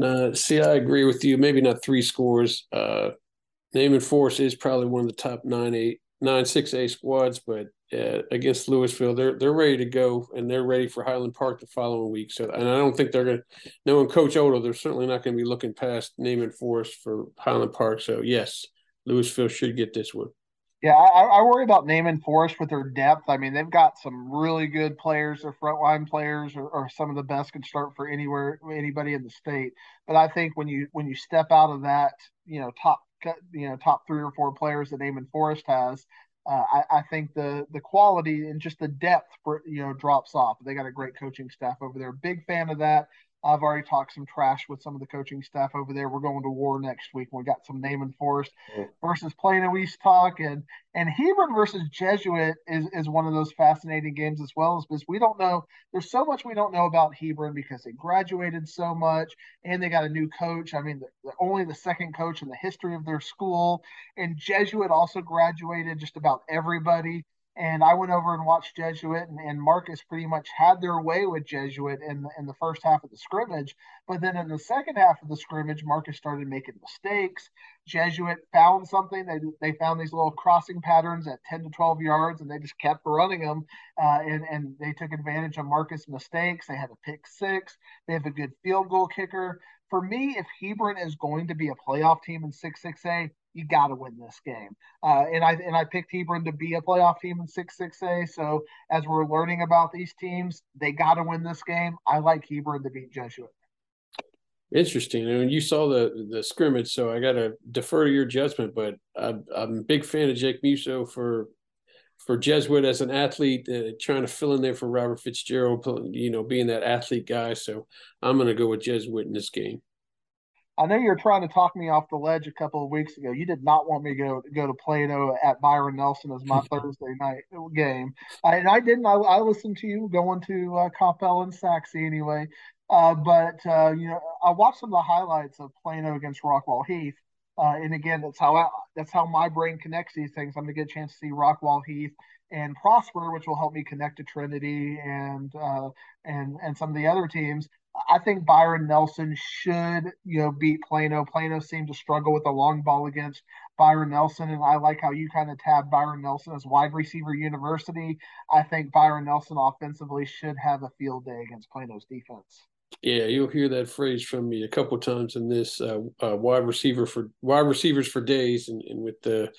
Uh, see, I agree with you. Maybe not three scores. Uh, Naaman Forest is probably one of the top nine, eight, nine, six A squads, but uh, against Lewisville, they're they're ready to go and they're ready for Highland Park the following week. So, and I don't think they're going to, knowing Coach Odle, they're certainly not going to be looking past Naaman Forest for Highland Park. So, yes, Lewisville should get this one. Yeah, I, I, worry about Naaman Forest with their depth. I mean, they've got some really good players. Their frontline players are, are, some of the best can start for anywhere, anybody in the state. But I think when you when you step out of that, you know, top you know top three or four players that Naaman Forest has, uh, I, I, think the the quality and just the depth for you know drops off. They got a great coaching staff over there. Big fan of that. I've already talked some trash with some of the coaching staff over there. We're going to war next week. We got some Naaman Forest versus Plano East talk, and and Hebron versus Jesuit is is one of those fascinating games as well. As because we don't know, there's so much we don't know about Hebron because they graduated so much and they got a new coach. I mean, the, only the second coach in the history of their school, and Jesuit also graduated just about everybody and I went over and watched Jesuit, and, and, Marcus pretty much had their way with Jesuit in the, in the first half of the scrimmage. But then in the second half of the scrimmage, Marcus started making mistakes. Jesuit found something. They, they found these little crossing patterns at 10 to 12 yards, and they just kept running them. Uh, and, and they took advantage of Marcus' mistakes. They had a pick six. They have a good field goal kicker. For me, if Hebron is going to be a playoff team in 6-6A, you got to win this game. Uh, and I and I picked Hebron to be a playoff team in six six A. So as we're learning about these teams, they got to win this game. I like Hebron to beat Jesuit. Interesting. I mean, you saw the the scrimmage, so I got to defer to your judgment. But I'm, I'm a big fan of Jake Musso for for Jesuit as an athlete, uh, trying to fill in there for Robert Fitzgerald, you know, being that athlete guy. So I'm going to go with Jesuit in this game. I know you were trying to talk me off the ledge a couple of weeks ago. You did not want me to go go to Plano at Byron Nelson as my <laughs> Thursday night game, I, and I didn't. I, I, listened to you going to uh, Coppell and Sachse anyway. Uh, but uh, you know, I watched some of the highlights of Plano against Rockwall Heath, uh, and again, that's how I, that's how my brain connects these things. I'm gonna get a chance to see Rockwall Heath and Prosper, which will help me connect to Trinity and uh, and and some of the other teams. I think Byron Nelson should, you know, beat Plano. Plano seemed to struggle with the long ball against Byron Nelson, and I like how you kind of tab Byron Nelson as wide receiver university. I think Byron Nelson offensively should have a field day against Plano's defense. Yeah, you'll hear that phrase from me a couple times in this uh, uh, wide receiver for wide receivers for days, and, and with the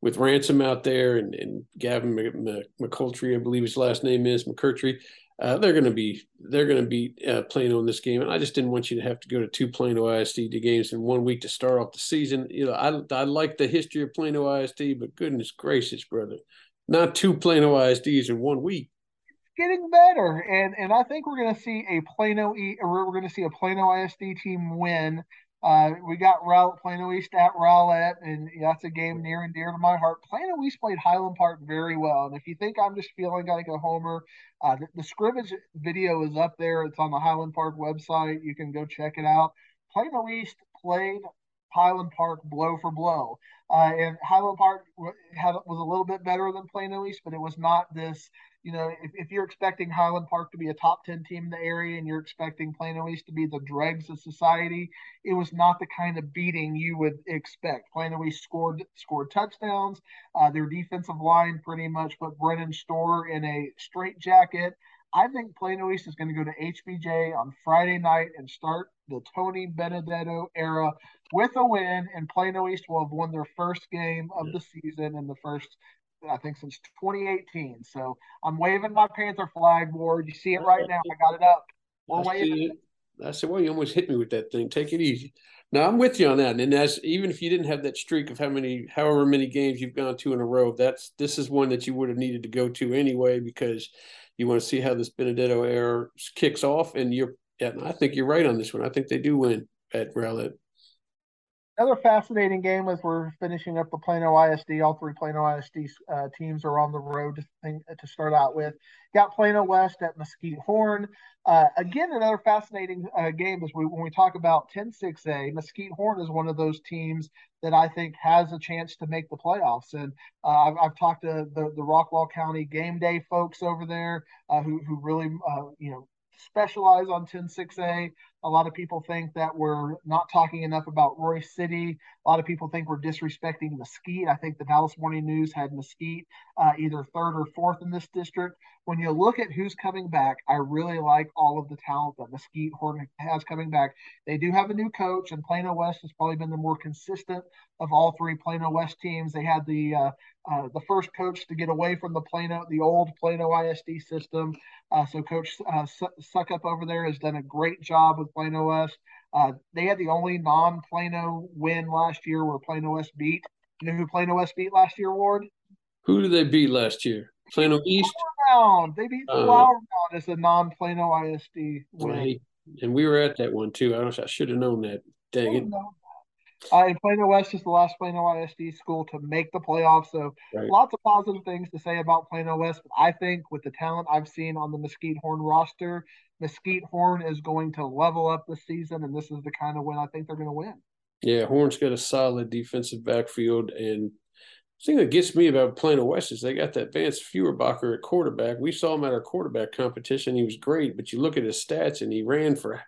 with Ransom out there and, and Gavin McCultry, I believe his last name is McCurtry uh, they're going to be they're going to be uh, in this game, and I just didn't want you to have to go to two Plano ISD games in one week to start off the season. You know, I I like the history of Plano ISD, but goodness gracious, brother, not two Plano ISDs in one week. It's Getting better, and and I think we're going to see a Plano we're going to see a Plano ISD team win uh, we got Rowlett, Plano East at Rowlett, and that's a game near and dear to my heart. Plano East played Highland Park very well, and if you think I'm just feeling like a homer, uh, the, the, scrimmage video is up there. It's on the Highland Park website. You can go check it out. Plano East played Highland Park blow for blow, uh, and Highland Park had was a little bit better than Plano East, but it was not this you know, if, if you're expecting Highland Park to be a top 10 team in the area and you're expecting Plano East to be the dregs of society, it was not the kind of beating you would expect. Plano East scored scored touchdowns. Uh, their defensive line pretty much put Brennan Storer in a straight jacket. I think Plano East is going to go to HBJ on Friday night and start the Tony Benedetto era with a win, and Plano East will have won their first game of the season in the first I think since 2018. So I'm waving my Panther flag, Ward. You see it right now. I got it up. We're I waving. I said, well, you almost hit me with that thing. Take it easy. Now I'm with you on that. And as even if you didn't have that streak of how many, however many games you've gone to in a row, that's this is one that you would have needed to go to anyway because you want to see how this Benedetto era kicks off. And you're, yeah, I think you're right on this one. I think they do win at Rowlett. Another fascinating game as we're finishing up the Plano ISD. All three Plano ISD uh, teams are on the road to, to, start out with. Got Plano West at Mesquite Horn. Uh, again, another fascinating uh, game is we, when we talk about 10 6A, Mesquite Horn is one of those teams that I think has a chance to make the playoffs. And uh, I've, I've, talked to the, the Rockwall County game day folks over there uh, who, who really, uh, you know, specialize on 10 6A. A lot of people think that we're not talking enough about Royse City. A lot of people think we're disrespecting Mesquite. I think the Dallas Morning News had Mesquite uh, either third or fourth in this district. When you look at who's coming back, I really like all of the talent that Mesquite Horn has coming back. They do have a new coach, and Plano West has probably been the more consistent of all three Plano West teams. They had the uh, uh, the first coach to get away from the Plano, the old Plano ISD system. Uh, so Coach uh, Suckup over there has done a great job with Plano West. Uh, they had the only non-Plano win last year where Plano West beat. You know who Plano West beat last year, Ward? Who did they beat last year? Plano East. Round. They beat Flower Mound as a non-Plano ISD win. And we were at that one too. I, I should have known that. Dang it. Uh, and Plano West is the last Plano ISD school to make the playoffs. So right. lots of positive things to say about Plano West. But I think with the talent I've seen on the Mesquite Horn roster, Mesquite Horn is going to level up this season, and this is the kind of win I think they're going to win. Yeah, Horn's got a solid defensive backfield, and the thing that gets me about Plano West is they got that Vance Feuerbacher at quarterback. We saw him at our quarterback competition; he was great, but you look at his stats, and he ran for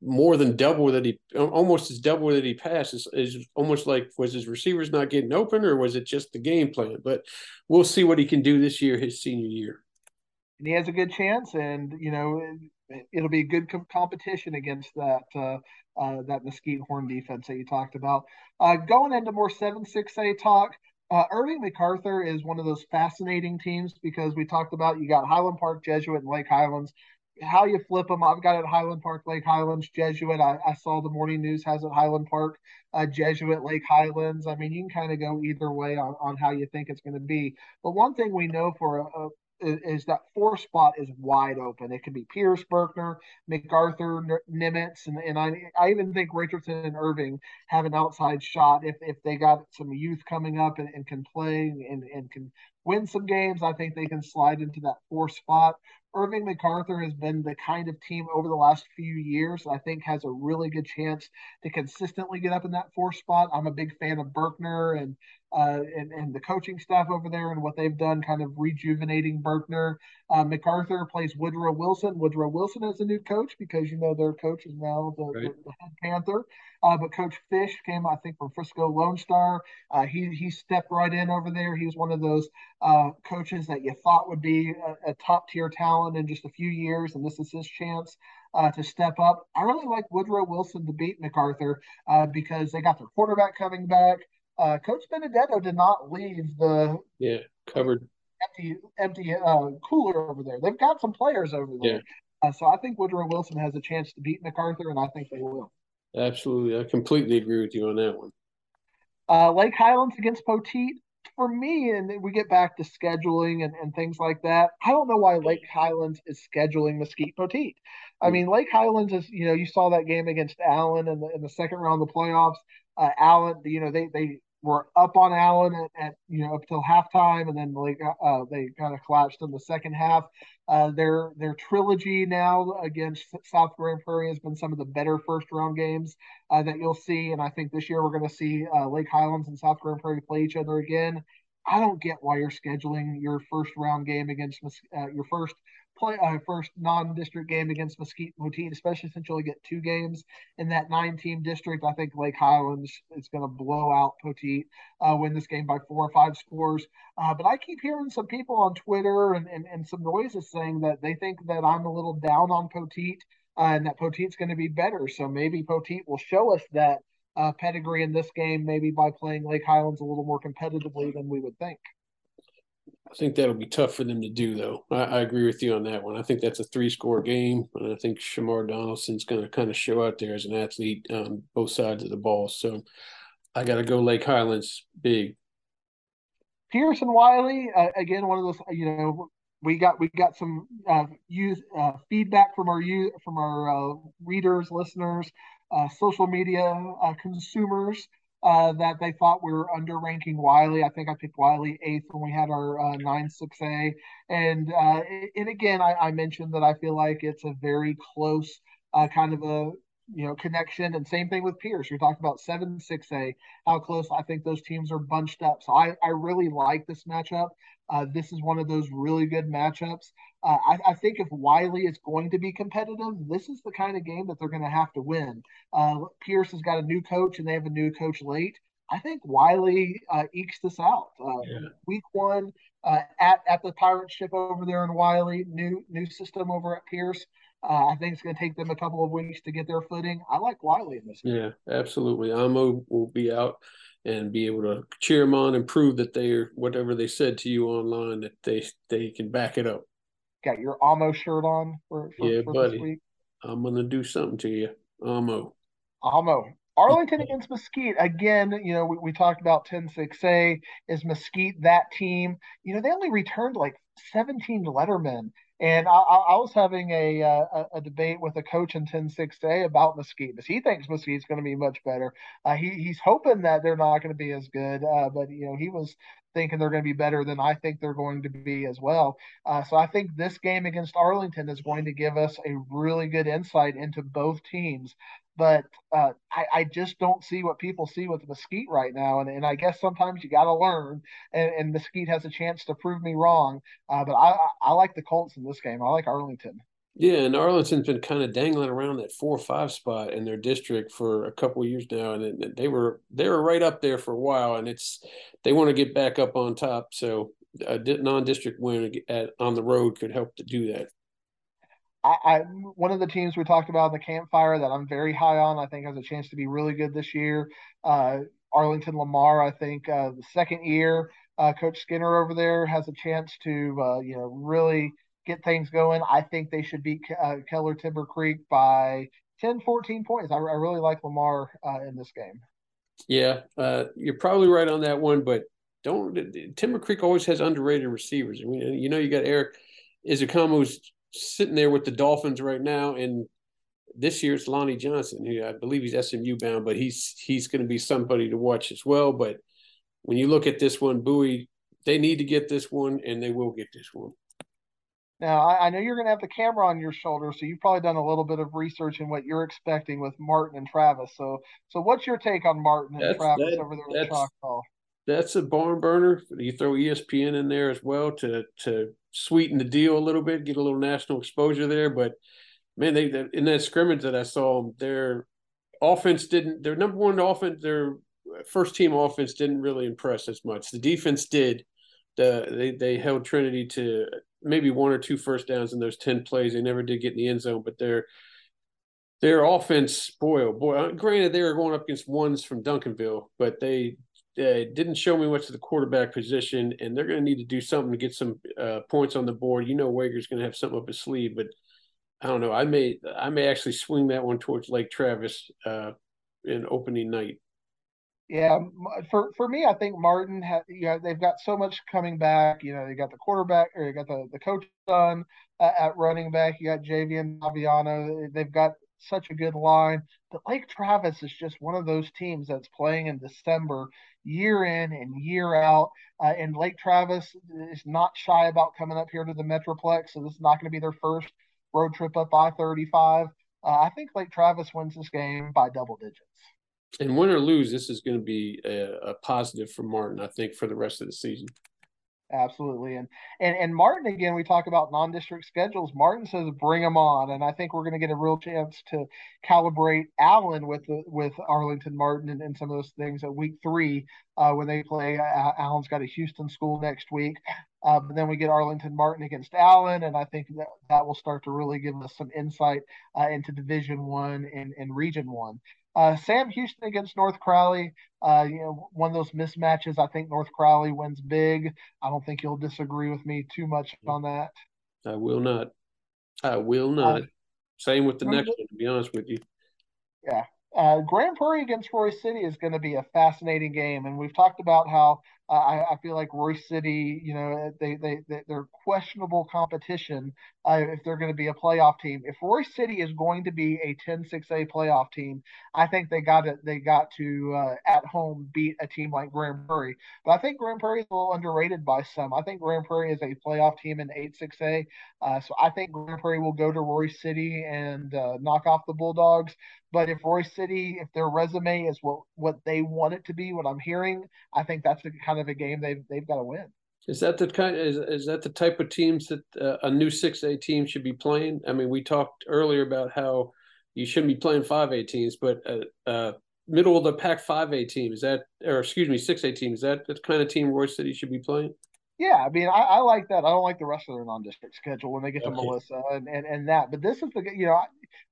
more than double that he almost as double that he passed is, almost like was his receivers not getting open or was it just the game plan? But we'll see what he can do this year his senior year. And he has a good chance and you know it'll be a good competition against that uh, uh, that mesquite horn defense that you talked about. Uh, going into more 7-6a talk uh, Irving MacArthur is one of those fascinating teams because we talked about you got Highland Park Jesuit and Lake Highlands how you flip them. I've got it Highland Park, Lake Highlands, Jesuit. I, I saw the morning news has it Highland Park, uh, Jesuit, Lake Highlands. I mean, you can kind of go either way on, on how you think it's going to be. But one thing we know for a, a is, that four spot is wide open. It could be Pierce, Berkner, MacArthur, Nimitz, and, and I, I even think Richardson and Irving have an outside shot if, if they got some youth coming up and, and can play and, and can win some games. I think they can slide into that four spot. Irving MacArthur has been the kind of team over the last few years I think has a really good chance to consistently get up in that fourth spot. I'm a big fan of Berkner and uh, and, and the coaching staff over there and what they've done, kind of rejuvenating Berkner. Uh, MacArthur plays Woodrow Wilson. Woodrow Wilson is a new coach because you know their coach is now the, right. the, the head Panther. Uh, but Coach Fish came, I think, from Frisco Lone Star. Uh, he he stepped right in over there. He was one of those uh, coaches that you thought would be a, a top tier talent in just a few years, and this is his chance. Uh, to step up. I really like Woodrow Wilson to beat MacArthur uh, because they got their quarterback coming back. Uh, Coach Benedetto did not leave the yeah covered empty empty cooler over there. They've got some players over there. Yeah. so I think Woodrow Wilson has a chance to beat MacArthur, and I think they will. Absolutely. I completely agree with you on that one. Uh, Lake Highlands against Poteet. For me, and we get back to scheduling and, and things like that. I don't know why Lake Highlands is scheduling Mesquite Poteet. I mean, Lake Highlands is, you know, you saw that game against Allen in the, in the second round of the playoffs. Uh, Allen, you know, they, they were up on Allen at, at you know up till halftime, and then like uh, they kind of collapsed in the second half. Uh, their their trilogy now against South Grand Prairie has been some of the better first round games uh, that you'll see, and I think this year we're going to see uh, Lake Highlands and South Grand Prairie play each other again. I don't get why you're scheduling your first round game against uh, your first play uh, first non-district game against Mesquite Poteet, especially since you only get two games in that nine-team district. I think Lake Highlands is going to blow out Poteet, uh, win this game by four or five scores. Uh, but I keep hearing some people on Twitter and, and, and some noises saying that they think that I'm a little down on Poteet uh, and that Poteet's going to be better. So maybe Poteet will show us that uh, pedigree in this game, maybe by playing Lake Highlands a little more competitively than we would think. I think that'll be tough for them to do, though. I, I agree with you on that one. I think that's a three-score game, and I think Shamar Donaldson's going to kind of show out there as an athlete on both sides of the ball. So I got to go Lake Highlands big. Pearson Wylie, uh, again, one of those, you know, we got we got some uh, use uh, feedback from our from our uh, readers, listeners, uh, social media uh, consumers uh, that they thought we were under ranking Wylie. I think I picked Wylie eighth when we had our nine six A, and uh, and again I, I, mentioned that I feel like it's a very close kind of a you know connection and same thing with Pierce. You're talking about seven six A, how close I think those teams are bunched up. So I I really like this matchup. Uh, this is one of those really good matchups. Uh, I, I, think if Wylie is going to be competitive, this is the kind of game that they're going to have to win. Uh, Pierce has got a new coach, and they have a new coach late. I think Wylie uh, ekes this out. Uh, yeah. Week one uh, at at the pirate ship over there in Wylie, new new system over at Pierce. Uh, I think it's going to take them a couple of weeks to get their footing. I like Wylie in this. Game. Yeah, absolutely. Amo will be out and be able to cheer them on and prove that they're whatever they said to you online that they they can back it up. Got your Amo shirt on for, for yeah, for buddy. I'm gonna do something to you, Amo. Amo. Arlington against Mesquite again. You know, we, we talked about 10-6A. Is Mesquite that team? You know, they only returned like 17 lettermen and I, I, was having a, uh, a, a debate with a coach in 10-6A about Mesquite. He thinks Mesquite's going to be much better. Uh, he, he's hoping that they're not going to be as good, uh, but you know he was thinking they're going to be better than I think they're going to be as well. Uh, so I think this game against Arlington is going to give us a really good insight into both teams but uh, I, I, just don't see what people see with Mesquite right now. And, and I guess sometimes you got to learn, and, and, Mesquite has a chance to prove me wrong. Uh, but I, I like the Colts in this game. I like Arlington. Yeah, and Arlington's been kind of dangling around that four or five spot in their district for a couple years now, and they were they were right up there for a while, and it's they want to get back up on top. So a non-district win at, on the road could help to do that. I, I, one of the teams we talked about in the campfire that I'm very high on, I think has a chance to be really good this year. Uh, Arlington Lamar, I think uh, the second year, uh, Coach Skinner over there has a chance to uh, you know really get things going. I think they should beat uh, Keller Timber Creek by 10, 14 points. I, I really like Lamar uh, in this game. Yeah, you're probably right on that one, but don't Timber Creek always has underrated receivers. I mean, you know, you got Erik Ezukanma's sitting there with the Dolphins right now, and this year it's Lonnie Johnson, who I believe he's SMU bound, but he's he's going to be somebody to watch as well. But when you look at this one, Bowie, they need to get this one, and they will get this one. Now, I, I know you're going to have the camera on your shoulder, so you've probably done a little bit of research in what you're expecting with Martin and Travis. So, so what's your take on Martin and that's, Travis that, over there at Choctaw? That's a barn burner. You throw ESPN in there as well to to sweeten the deal a little bit, get a little national exposure there. But man, they, they in that scrimmage that I saw, their offense didn't. Their number one offense, their first team offense didn't really impress as much. The defense did. The they they held Trinity to maybe one or two first downs in those ten plays. They never did get in the end zone, but their their offense, boy, oh boy. Uh, granted, they were going up against ones from Duncanville, but they uh, didn't show me much of the quarterback position, and they're going to need to do something to get some uh, points on the board. You know, Wager's going to have something up his sleeve, but I don't know. I may I may actually swing that one towards Lake Travis uh, in opening night. Yeah, for for me, I think Martin. Ha, you know, they've got so much coming back. You know, they got the quarterback, or you got the the coach done uh, at running back. You got Javian Aviano. They've got such a good line. But Lake Travis is just one of those teams that's playing in December year in and year out. Uh, and Lake Travis is not shy about coming up here to the Metroplex. So this is not going to be their first road trip up I 35. Uh, I think Lake Travis wins this game by double digits. And win or lose, this is going to be a, a positive for Martin, I think, for the rest of the season. Absolutely. And, and and Martin again, we talk about non-district schedules. Martin says bring them on, and I think we're going to get a real chance to calibrate Allen with the, with Arlington Martin and, and some of those things at week three uh, when they play. Uh, Allen's got a Houston school next week, uh, but then we get Arlington Martin against Allen, and I think that that will start to really give us some insight uh, into Division One and, and Region One. Uh, Sam Houston against North Crowley. Uh, you know, one of those mismatches. I think North Crowley wins big. I don't think you'll disagree with me too much on that. I will not. I will not. Uh, Same with the next one, to be honest with you. Yeah. Uh, Grand Prairie against Royse City is going to be a fascinating game, and we've talked about how I, I, feel like Royse City, you know, they they, they are questionable competition uh, if they're going to be a playoff team. If Royse City is going to be a 10-6A playoff team, I think they got it. They got to uh, at home beat a team like Grand Prairie. But I think Grand Prairie is a little underrated by some. I think Grand Prairie is a playoff team in 8-6A. Uh, so I think Grand Prairie will go to Royse City and uh, knock off the Bulldogs. But if Royse City, if their resume is what what they want it to be, what I'm hearing, I think that's the kind of a game they've they've got to win. Is that the kind? Is is that the type of teams that uh, a new six A team should be playing? I mean, we talked earlier about how you shouldn't be playing five A teams, but uh, uh, middle of the pack five A team is that, or excuse me, six A team is that the kind of team Royse City should be playing? Yeah, I mean, I, I, like that. I don't like the rest of their non-district schedule when they get to Melissa and, and, and that. But this is the you know I,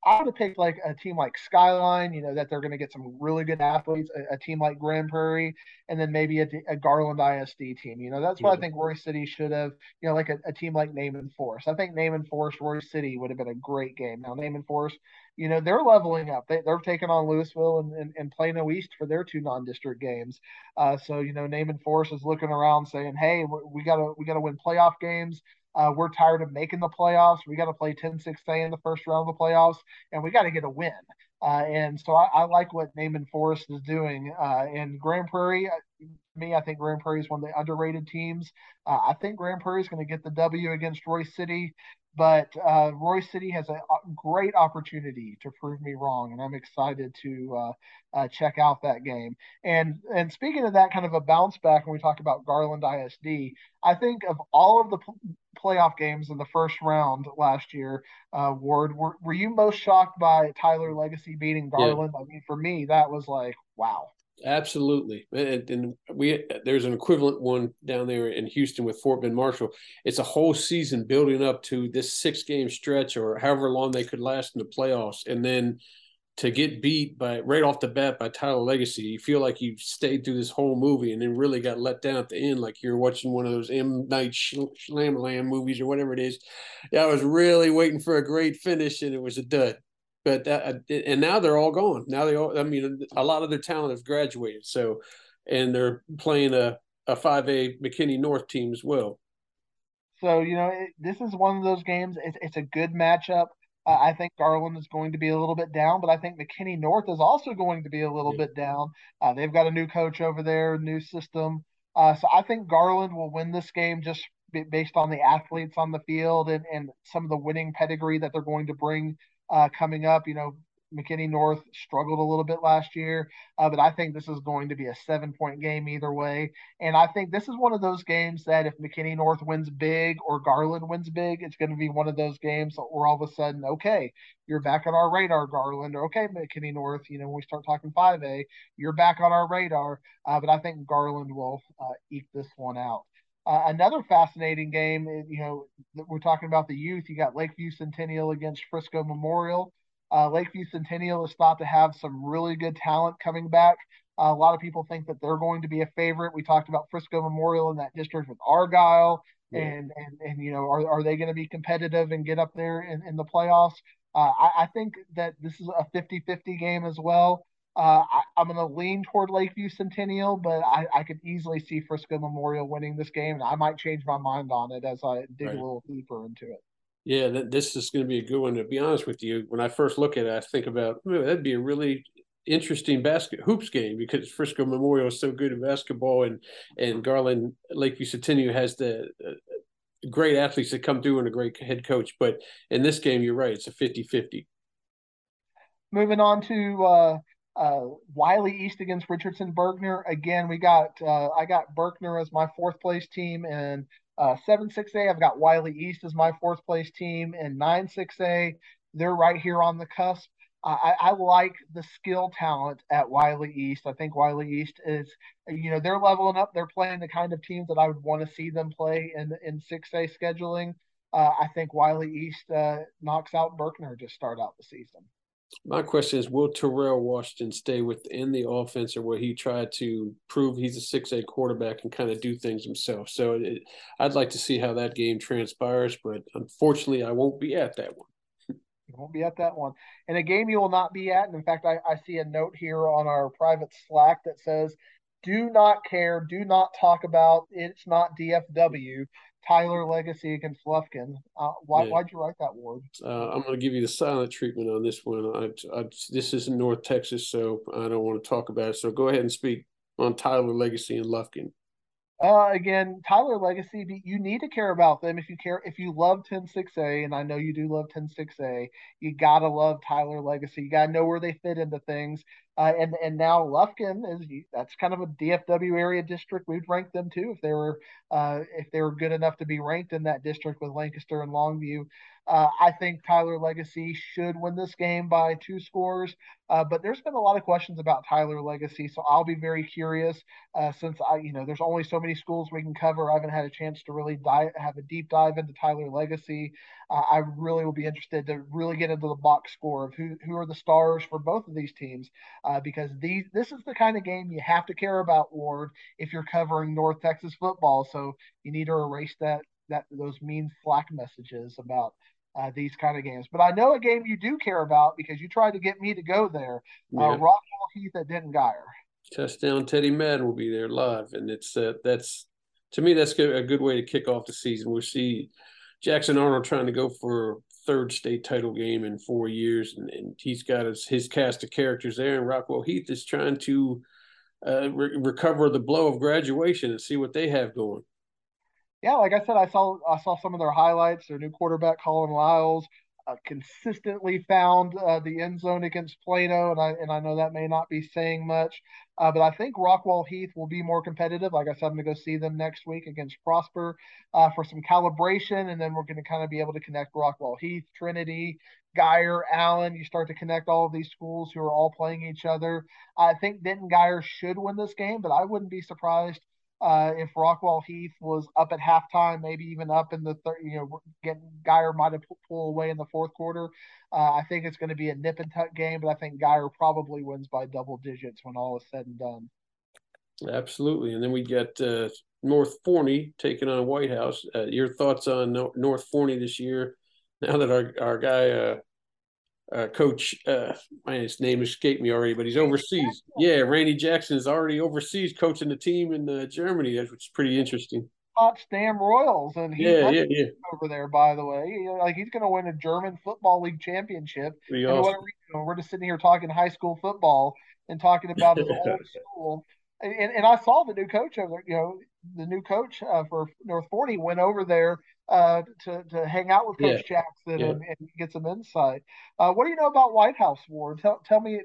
I would have picked like a team like Skyline, you know, that they're going to get some really good athletes. A, a, team like Grand Prairie, and then maybe a, a Garland ISD team. You know, that's what. I think Royse City should have. You know, like a, a team like Naaman Forest. I think Naaman Forest, Royse City would have been a great game. Now Naaman Forest, you know, they're leveling up. They, they're taking on Lewisville and, and, and Plano East for their two non-district games. Uh, so you know, Naaman Forest is looking around saying, "Hey, we gotta we gotta win playoff games." Uh, we're tired of making the playoffs. We got to play 10-6A in the first round of the playoffs, and we got to get a win. Uh, and so I, I, like what Naaman Forest is doing. Uh, and Grand Prairie, uh, me, I think Grand Prairie is one of the underrated teams. Uh, I think Grand Prairie is going to get the W against Royse City. But uh, Royse City has a, great opportunity to prove me wrong, and I'm excited to uh, uh, check out that game. And and speaking of that kind of a bounce back, when we talk about Garland ISD, I think of all of the pl- playoff games in the first round last year, uh, Ward, were, were you most shocked by Tyler Legacy beating Garland? Yeah. I mean, for me, that was like wow. Absolutely, and, and, we there's an equivalent one down there in Houston with Fort Bend Marshall. It's a whole season building up to this six game stretch or however long they could last in the playoffs, and then to get beat by right off the bat by Tyler Legacy, you feel like you stayed through this whole movie and then really got let down at the end, like you're watching one of those M Night Shyamalan movies or whatever it is. Yeah, I was really waiting for a great finish, and it was a dud but that, uh, and now they're all gone. Now they all, I mean, a lot of their talent has graduated. So, and they're playing a, a 5A McKinney North team as well. So, you know, it, this is one of those games. It's, it's a good matchup. Uh, I think Garland is going to be a little bit down, but I think McKinney North is also going to be a little yeah. bit down. Uh, they've got a new coach over there, new system. Uh, so I think Garland will win this game just based on the athletes on the field and, and some of the winning pedigree that they're going to bring uh, coming up. You know, McKinney North struggled a little bit last year, uh, but I think this is going to be a seven point game either way. And I think this is one of those games that if McKinney North wins big or Garland wins big, it's going to be one of those games where all of a sudden, okay, you're back on our radar, Garland, or okay, McKinney North, you know, when we start talking 5A, you're back on our radar. Uh, but I think Garland will uh, eke this one out. Uh, another fascinating game, eh, you know, we're talking about the youth. You got Lakeview Centennial against Frisco Memorial. Uh, Lakeview Centennial is thought to have some really good talent coming back. Uh, a lot of people think that they're going to be a favorite. We talked about Frisco Memorial in that district with Argyle, yeah. and and and you know, are are they going to be competitive and get up there in, in the playoffs? Uh, I, I think that this is a 50-50 game as well. Uh, I, am going to lean toward Lakeview Centennial, but I, I, could easily see Frisco Memorial winning this game, and I might change my mind on it as I dig right. a little deeper into it. Yeah, this is going to be a good one. To be honest with you, when I first look at it, I think about that'd be a really interesting basket hoops game because Frisco Memorial is so good in basketball, and and Garland Lakeview Centennial has the uh, great athletes that come through and a great head coach. But in this game, you're right; it's a 50-50. Moving on to uh, uh, Wylie East against Richardson Berkner. Again, we got uh, I got Berkner as my fourth place team, and uh, seven six A. I've got Wylie East as my fourth place team, and nine six A. They're right here on the cusp. I, I like the skill talent at Wylie East. I think Wylie East is, you know, they're leveling up. They're playing the kind of teams that I would want to see them play in in six A scheduling. Uh, I think Wylie East uh, knocks out Berkner to start out the season. My question is: Will Terrell Washington stay within the offense, or will he try to prove he's a six A quarterback and kind of do things himself? So it, I'd like to see how that game transpires, but unfortunately, I won't be at that one. You won't be at that one. And a game you will not be at. And in fact, I, I see a note here on our private Slack that says, do not care, do not talk about it's not DFW. Tyler Legacy against Lufkin. Uh, why, yeah. Why'd you write that, Ward? Uh, I'm going to give you the silent treatment on this one. I, I, this is in North Texas, so I don't want to talk about it. So go ahead and speak on Tyler Legacy and Lufkin. Uh, again, Tyler Legacy, you need to care about them if you care. If you love 106A, and I know you do love 106A, you gotta love Tyler Legacy. You gotta know where they fit into things. Uh, and and now Lufkin is that's kind of a DFW area district. We'd rank them too if they were uh, if they were good enough to be ranked in that district with Lancaster and Longview. Uh, I think Tyler Legacy should win this game by two scores, uh, but there's been a lot of questions about Tyler Legacy, so I'll be very curious uh, since I, you know, there's only so many schools we can cover. I haven't had a chance to really dive, have a deep dive into Tyler Legacy. Uh, I really will be interested to really get into the box score of who who are the stars for both of these teams, uh, because these this is the kind of game you have to care about, Ward, if you're covering North Texas football. So you need to erase that that those mean Slack messages about uh, these kind of games. But I know a game you do care about because you tried to get me to go there. Uh, yeah. Uh, Rockwall Heath at Denton Guyer. Touchdown Teddy Madden will be there live, and it's uh, that's to me that's a good way to kick off the season. We'll see Jackson Arnold trying to go for third state title game in four years, and, and he's got his, his cast of characters there. And Rockwall Heath is trying to uh, re- recover the blow of graduation and see what they have going yeah, like I said, I saw I saw some of their highlights. Their new quarterback, Colin Lyles, uh, consistently found uh, the end zone against Plano, and I and I know that may not be saying much, uh, but I think Rockwall Heath will be more competitive. Like I said, I'm going to go see them next week against Prosper uh, for some calibration, and then we're going to kind of be able to connect Rockwall Heath, Trinity, Guyer, Allen. You start to connect all of these schools who are all playing each other. I think Denton Guyer should win this game, but I wouldn't be surprised uh, if Rockwall Heath was up at halftime, maybe even up in the third, you know, getting Guyer might have pulled away in the fourth quarter. Uh, I think it's going to be a nip and tuck game, but I think Guyer probably wins by double digits when all is said and done. Absolutely, and then we get uh, North Forney taking on White House. Uh, your thoughts on North Forney this year? <laughs> Now that our our guy uh, coach, uh, his name escaped me already, but he's overseas. Yeah, Randy Jackson is already overseas coaching the team in uh, Germany, which is pretty interesting. Potsdam Royals, and he's yeah, yeah, yeah. over there. By the way, like he's going to win a German football league championship. Pretty and awesome. we're just sitting here talking high school football and talking about his old <laughs> school. And, and I saw the new coach over there. You know, the new coach uh, for North Forney went over there uh, to to hang out with Coach yeah. Jackson yeah. and, and, get some insight. Uh, what do you know about White House Ward? Tell tell me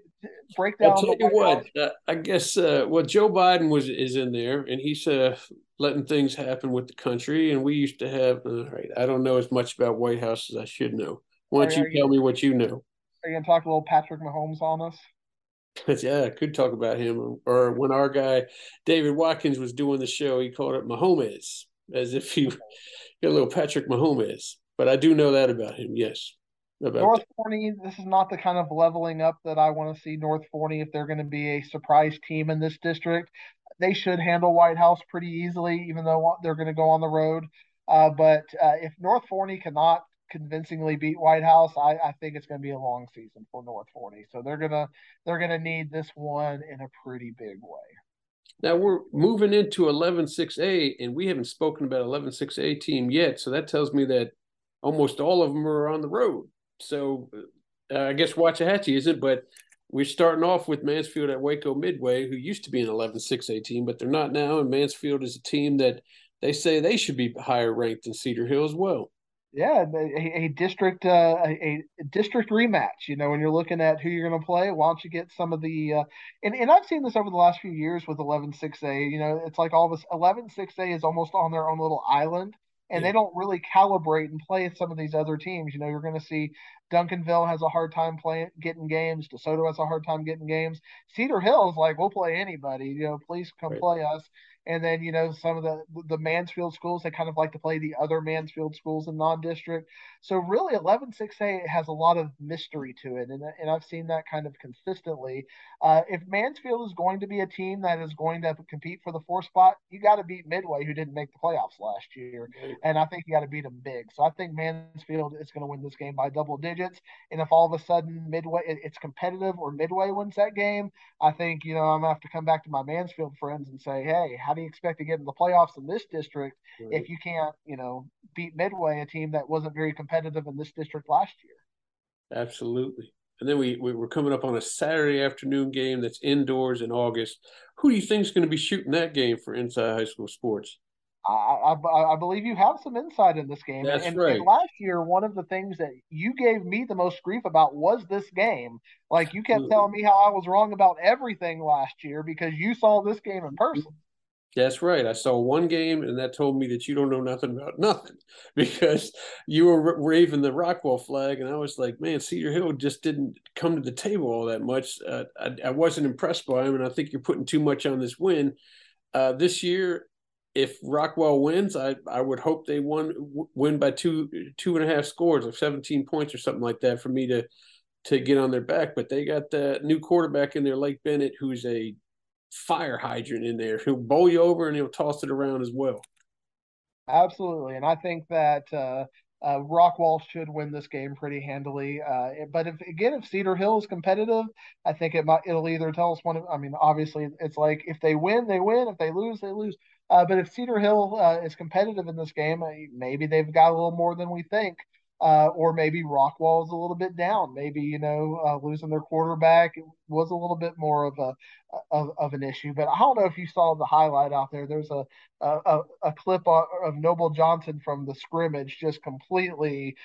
break down. I'll tell you what. Uh, I guess uh, well, Joe Biden was is in there, and he's uh, letting things happen with the country. And we used to have. Uh, right, I don't know as much about White House as I should know. Why don't you, you tell me what you know? Are you gonna talk a little Patrick Mahomes on us? <laughs> yeah, I could talk about him. Or when our guy David Watkins was doing the show, he called it Mahomes, as if he a little Patrick Mahomes. But I do know that about him. Yes. About North Forney, this is not the kind of leveling up that I want to see North Forney if they're going to be a surprise team in this district. They should handle White House pretty easily, even though they're going to go on the road. Uh, but uh, if North Forney cannot convincingly beat White House, I, I think it's going to be a long season for North Forney. So they're gonna they're gonna need this one in a pretty big way. Now we're moving into 11-6A, and we haven't spoken about 11-6A team yet. So that tells me that almost all of them are on the road. So uh, I guess Waxahachie isn't, but we're starting off with Mansfield at Waco Midway, who used to be an 11-6A team, but they're not now. And Mansfield is a team that they say they should be higher ranked than Cedar Hill as well. Yeah, a, a district uh, a, a, district rematch. You know, when you're looking at who you're going to play, why don't you get some of the uh, and and I've seen this over the last few years with 11-6A. You know, it's like all this 11-6A is almost on their own little island, and yeah. they don't really calibrate and play some of these other teams. You know, you're going to see Duncanville has a hard time playing getting games. DeSoto has a hard time getting games. Cedar Hill is like, we'll play anybody. You know, please come right. play us. And then you know some of the the Mansfield schools they kind of like to play the other Mansfield schools in non-district. So really, 11-6A has a lot of mystery to it, and and I've seen that kind of consistently. Uh, if Mansfield is going to be a team that is going to compete for the fourth spot, you got to beat Midway, who didn't make the playoffs last year, and I think you got to beat them big. So I think Mansfield is going to win this game by double digits, and if all of a sudden Midway it's competitive or Midway wins that game, I think you know I'm gonna have to come back to my Mansfield friends and say, hey, how do you expect to get in the playoffs in this district right. if you can't, you know, beat Midway, a team that wasn't very competitive in this district last year? Absolutely. And then we, we are coming up on a Saturday afternoon game that's indoors in August. Who do you think is going to be shooting that game for Inside High School Sports? I, I, I, believe you have some insight in this game. That's and, right. And last year, one of the things that you gave me the most grief about was this game. Like you kept telling me how I was wrong about everything last year because you saw this game in person. That's right. I saw one game, and that told me that you don't know nothing about nothing <laughs> because you were waving the Rockwall flag, and I was like, man, Cedar Hill just didn't come to the table all that much. Uh, I, I, wasn't impressed by him, and I think you're putting too much on this win. Uh, this year, if Rockwall wins, I I would hope they won win by two two and a half scores, like 17 points or something like that, for me to to get on their back. But they got the new quarterback in there, Lake Bennett, who's a fire hydrant in there. He'll bowl you over and he'll toss it around as well. Absolutely, and I think that uh, uh, Rockwall should win this game pretty handily. Uh, but if again, if Cedar Hill is competitive, I think it might it'll either tell us one. Of, I mean, obviously, it's like if they win, they win. If they lose, they lose. Uh, but if Cedar Hill uh, is competitive in this game, uh, maybe they've got a little more than we think. Uh, or maybe Rockwall is a little bit down. Maybe you know uh, losing their quarterback was a little bit more of a of, of an issue. But I don't know if you saw the highlight out there. There's a a, a clip of Noble Johnson from the scrimmage just completely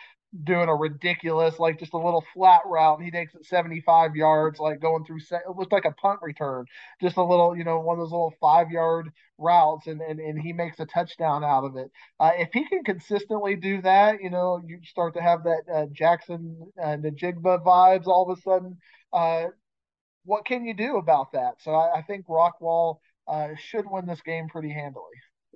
doing a ridiculous, like just a little flat route. And he takes it 75 yards, like going through, it looked like a punt return, just a little, you know, one of those little five yard routes, and, and, and he makes a touchdown out of it. Uh, if he can consistently do that, you know, you start to have that uh, Jaxon uh, Njigba vibes all of a sudden. Uh, what can you do about that? So I, I think Rockwall uh, should win this game pretty handily.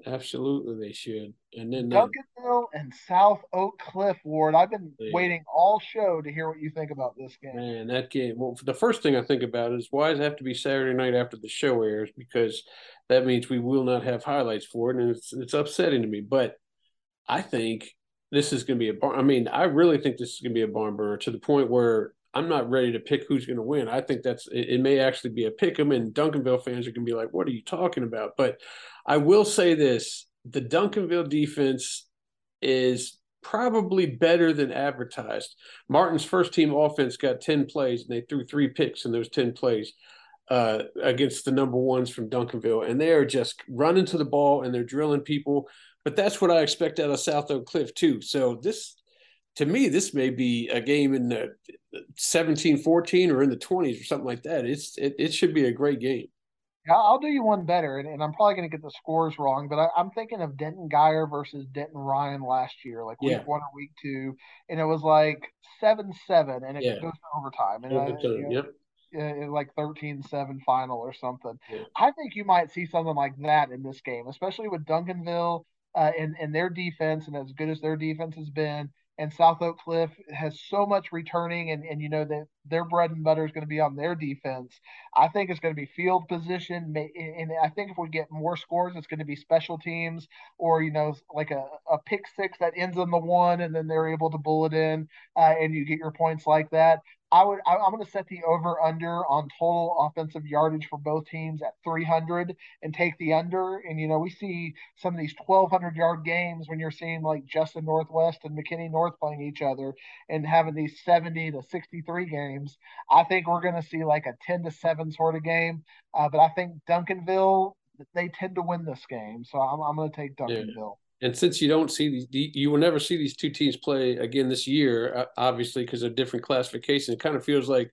Absolutely, they should. And then Duncanville and South Oak Cliff Ward. I've been waiting all show to hear what you think about this game. Man, that game. Well, the first thing I think about is why does it have to be Saturday night after the show airs? Because that means we will not have highlights for it, and it's it's upsetting to me. But I think this is going to be a barn. I mean, I really think this is going to be a barn burner to the point where I'm not ready to pick who's going to win. I think that's it, it may actually be a pick 'em, and Duncanville fans are going to be like, "What are you talking about?" But I will say this: the Duncanville defense is probably better than advertised. Martin's first team offense got 10 plays, and they threw three picks in those 10 plays uh, against the number ones from Duncanville, and they are just running to the ball and they're drilling people. But that's what I expect out of South Oak Cliff too. So this to me, this may be a game in the 17 14 or in the 20s or something like that. It's it, it should be a great game. Yeah, I'll do you one better, and, and I'm probably going to get the scores wrong, but I, am thinking of Denton Guyer versus Denton Ryan last year, like week yeah. one or week two, and it was like seven seven, and it yeah. goes to overtime, and overtime, I, you know, yep. like 13-7 final or something. Yeah. I think you might see something like that in this game, especially with Duncanville uh, and and their defense, and as good as their defense has been and South Oak Cliff has so much returning, and, and you know that their bread and butter is going to be on their defense. I think it's going to be field position, and I think if we get more scores, it's going to be special teams or you know like a, a pick six that ends on the one, and then they're able to bullet in, uh, and you get your points like that. I would I, am going to set the over under on total offensive yardage for both teams at 300 and take the under. And you know we see some of these 1200 yard games when you're seeing like Justin Northwest and McKinney North playing each other and having these 70 to 63 games. I think we're going to see like a 10 to seven sort of game. Uh, but I think Duncanville they tend to win this game, so I'm, I'm going to take Duncanville. Yeah. And since you don't see these, you will never see these two teams play again this year, obviously because of different classification. It kind of feels like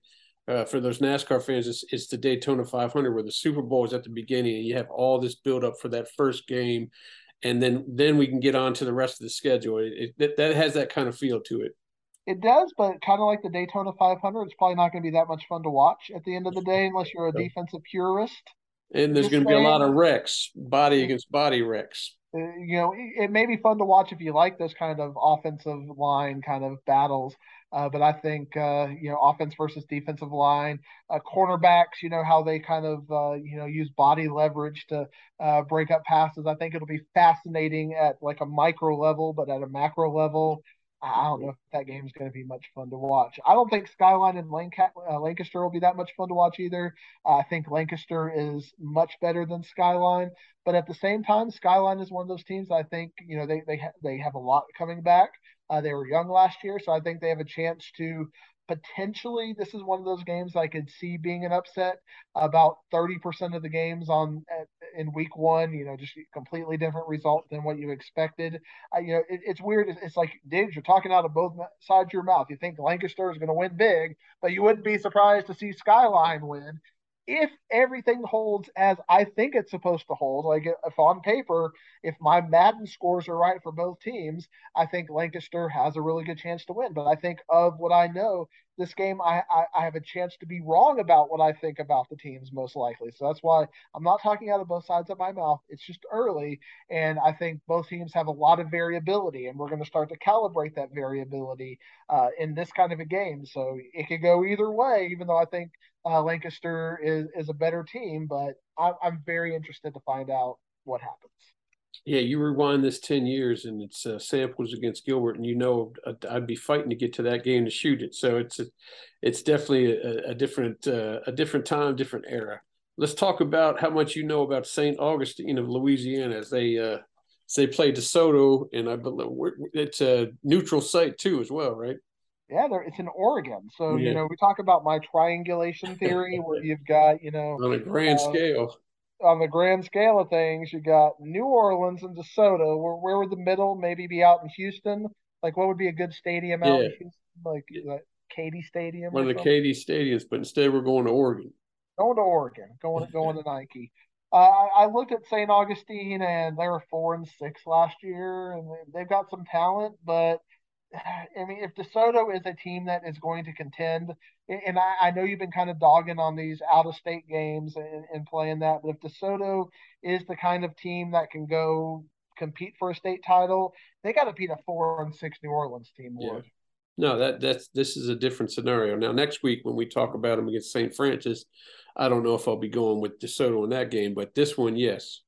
uh, for those NASCAR fans, it's, it's, the Daytona 500 where the Super Bowl is at the beginning, and you have all this build up for that first game, and then then we can get on to the rest of the schedule. It, it, that has that kind of feel to it. It does, but kind of like the Daytona 500, it's probably not going to be that much fun to watch at the end of the day unless you're a defensive purist. And there's going to be a lot of wrecks, body against body wrecks. Uh, you know, it, it, may be fun to watch if you like those kind of offensive line kind of battles. Uh, but I think uh, you know offense versus defensive line, uh, cornerbacks. You know how they kind of uh, you know use body leverage to uh, break up passes. I think it'll be fascinating at like a micro level, but at a macro level, I don't know if that game's going to be much fun to watch. I don't think Skyline and uh, Lancaster will be that much fun to watch either. I think Lancaster is much better than Skyline, but at the same time, Skyline is one of those teams. I think you know they they ha- they have a lot coming back. Uh, they were young last year, so I think they have a chance to potentially. This is one of those games I could see being an upset. About thirty percent of the games on in week one, you know, just completely different result than what you expected. Uh, you know, it, it's weird. It's, it's like Diggs, you're talking out of both sides of your mouth. You think Lancaster is going to win big, but you wouldn't be surprised to see Skyline win if everything holds as I think it's supposed to hold, like if on paper, if my Madden scores are right for both teams, I think Lancaster has a really good chance to win. But I think of what I know, this game, I, I, I have a chance to be wrong about what I think about the teams most likely. So that's why I'm not talking out of both sides of my mouth. It's just early, and I think both teams have a lot of variability, and we're going to start to calibrate that variability uh, in this kind of a game. So it could go either way, even though I think uh, Lancaster is is a better team, but I, I'm very interested to find out what happens. Yeah, you rewind this ten years, and it's uh, samples against Gilbert, and you know I'd be fighting to get to that game to shoot it. So it's a, it's definitely a, a different uh, a different time, different era. Let's talk about how much you know about St. Augustine of Louisiana as they uh, as they play DeSoto, and I believe it's a neutral site too, as well, right? Yeah, it's in Oregon. So, yeah. you know, we talk about my triangulation theory <laughs> where you've got, you know, on a grand uh, scale. On the grand scale of things, you got New Orleans and DeSoto. Where where would the middle maybe be out in Houston? Like what would be a good stadium out yeah. in Houston? Like yeah. Katy Stadium. One of the Katy stadiums, but instead we're going to Oregon. Going to Oregon. Going <laughs> going to Nike. Uh, I looked at St. Augustine and they were four and six last year, and they've got some talent, but I mean, if DeSoto is a team that is going to contend, and I, I know you've been kind of dogging on these out of state games and, and, playing that, but if DeSoto is the kind of team that can go compete for a state title, they got to beat a four and six New Orleans team. Yeah. No, that that's this is a different scenario. Now next week when we talk about them against St. Frances, I don't know if I'll be going with DeSoto in that game, but this one, yes.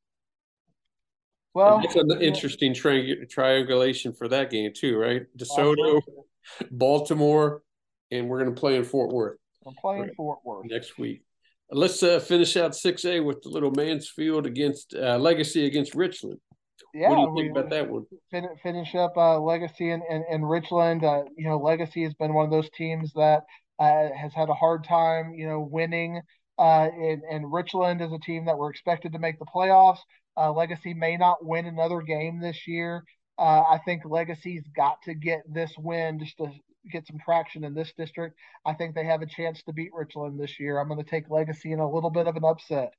Well, it's an interesting tri- triangulation for that game too, right? DeSoto, Baltimore, and we're going to play in Fort Worth. I'm playing right. Fort Worth next week. Let's uh, finish out 6A with the little Mansfield against uh, Legacy against Richland. Yeah, what do you think we, about that one? Fin- finish up uh, Legacy and, and, and Richland. Uh, you know, Legacy has been one of those teams that uh, has had a hard time, you know, winning. Uh, and, and Richland is a team that we're expected to make the playoffs. Uh, Legacy may not win another game this year. Uh, I think Legacy's got to get this win just to get some traction in this district. I think they have a chance to beat Richland this year. I'm going to take Legacy in a little bit of an upset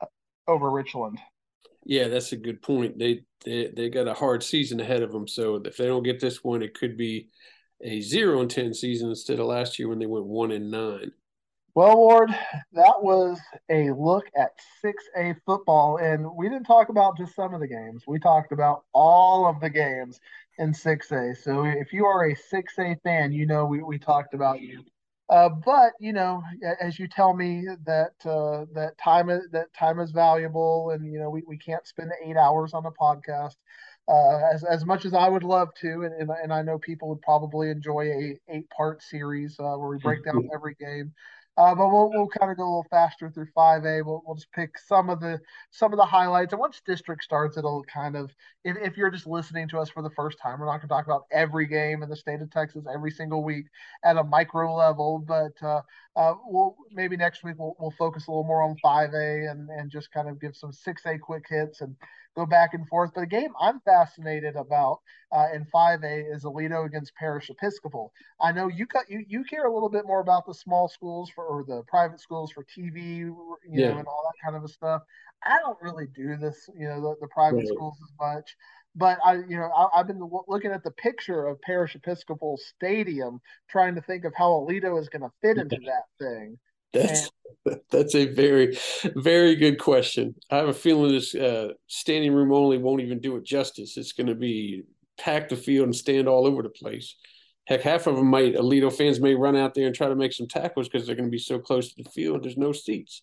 uh, over Richland. Yeah, that's a good point. They they they got a hard season ahead of them, so if they don't get this one, it could be a zero and ten season instead of last year when they went one and nine. Well, Ward, that was a look at 6A football, and we didn't talk about just some of the games. We talked about all of the games in 6A. So if you are a 6A fan, you know we, we talked about you. Uh, but you know, as you tell me that uh, that time is, that time is valuable, and you know we, we can't spend eight hours on a podcast. Uh, as as much as I would love to, and, and, and I know people would probably enjoy a eight part series uh, where we break down every game. Uh, but we'll we'll kind of go a little faster through 5A. We'll, we'll just pick some of the some of the highlights. And once district starts, it'll kind of if, if you're just listening to us for the first time, we're not going to talk about every game in the state of Texas every single week at a micro level. But uh, uh, we'll maybe next week we'll, we'll focus a little more on 5A and and just kind of give some 6A quick hits and go back and forth. But the game I'm fascinated about uh, in 5A is Aledo against Parish Episcopal. I know you cut you you care a little bit more about the small schools for or the private schools for TV, you yeah. know, and all that kind of stuff. I don't really do this, you know, the, the private schools as much. But I, you know, I, have been looking at the picture of Parish Episcopal Stadium, trying to think of how Aledo is going to fit into that thing. That's <laughs> that's a very very good question. I have a feeling this uh, standing room only won't even do it justice. It's going to be pack the field and stand all over the place. Heck, half of them might Aledo fans may run out there and try to make some tackles because they're going to be so close to the field. There's no seats.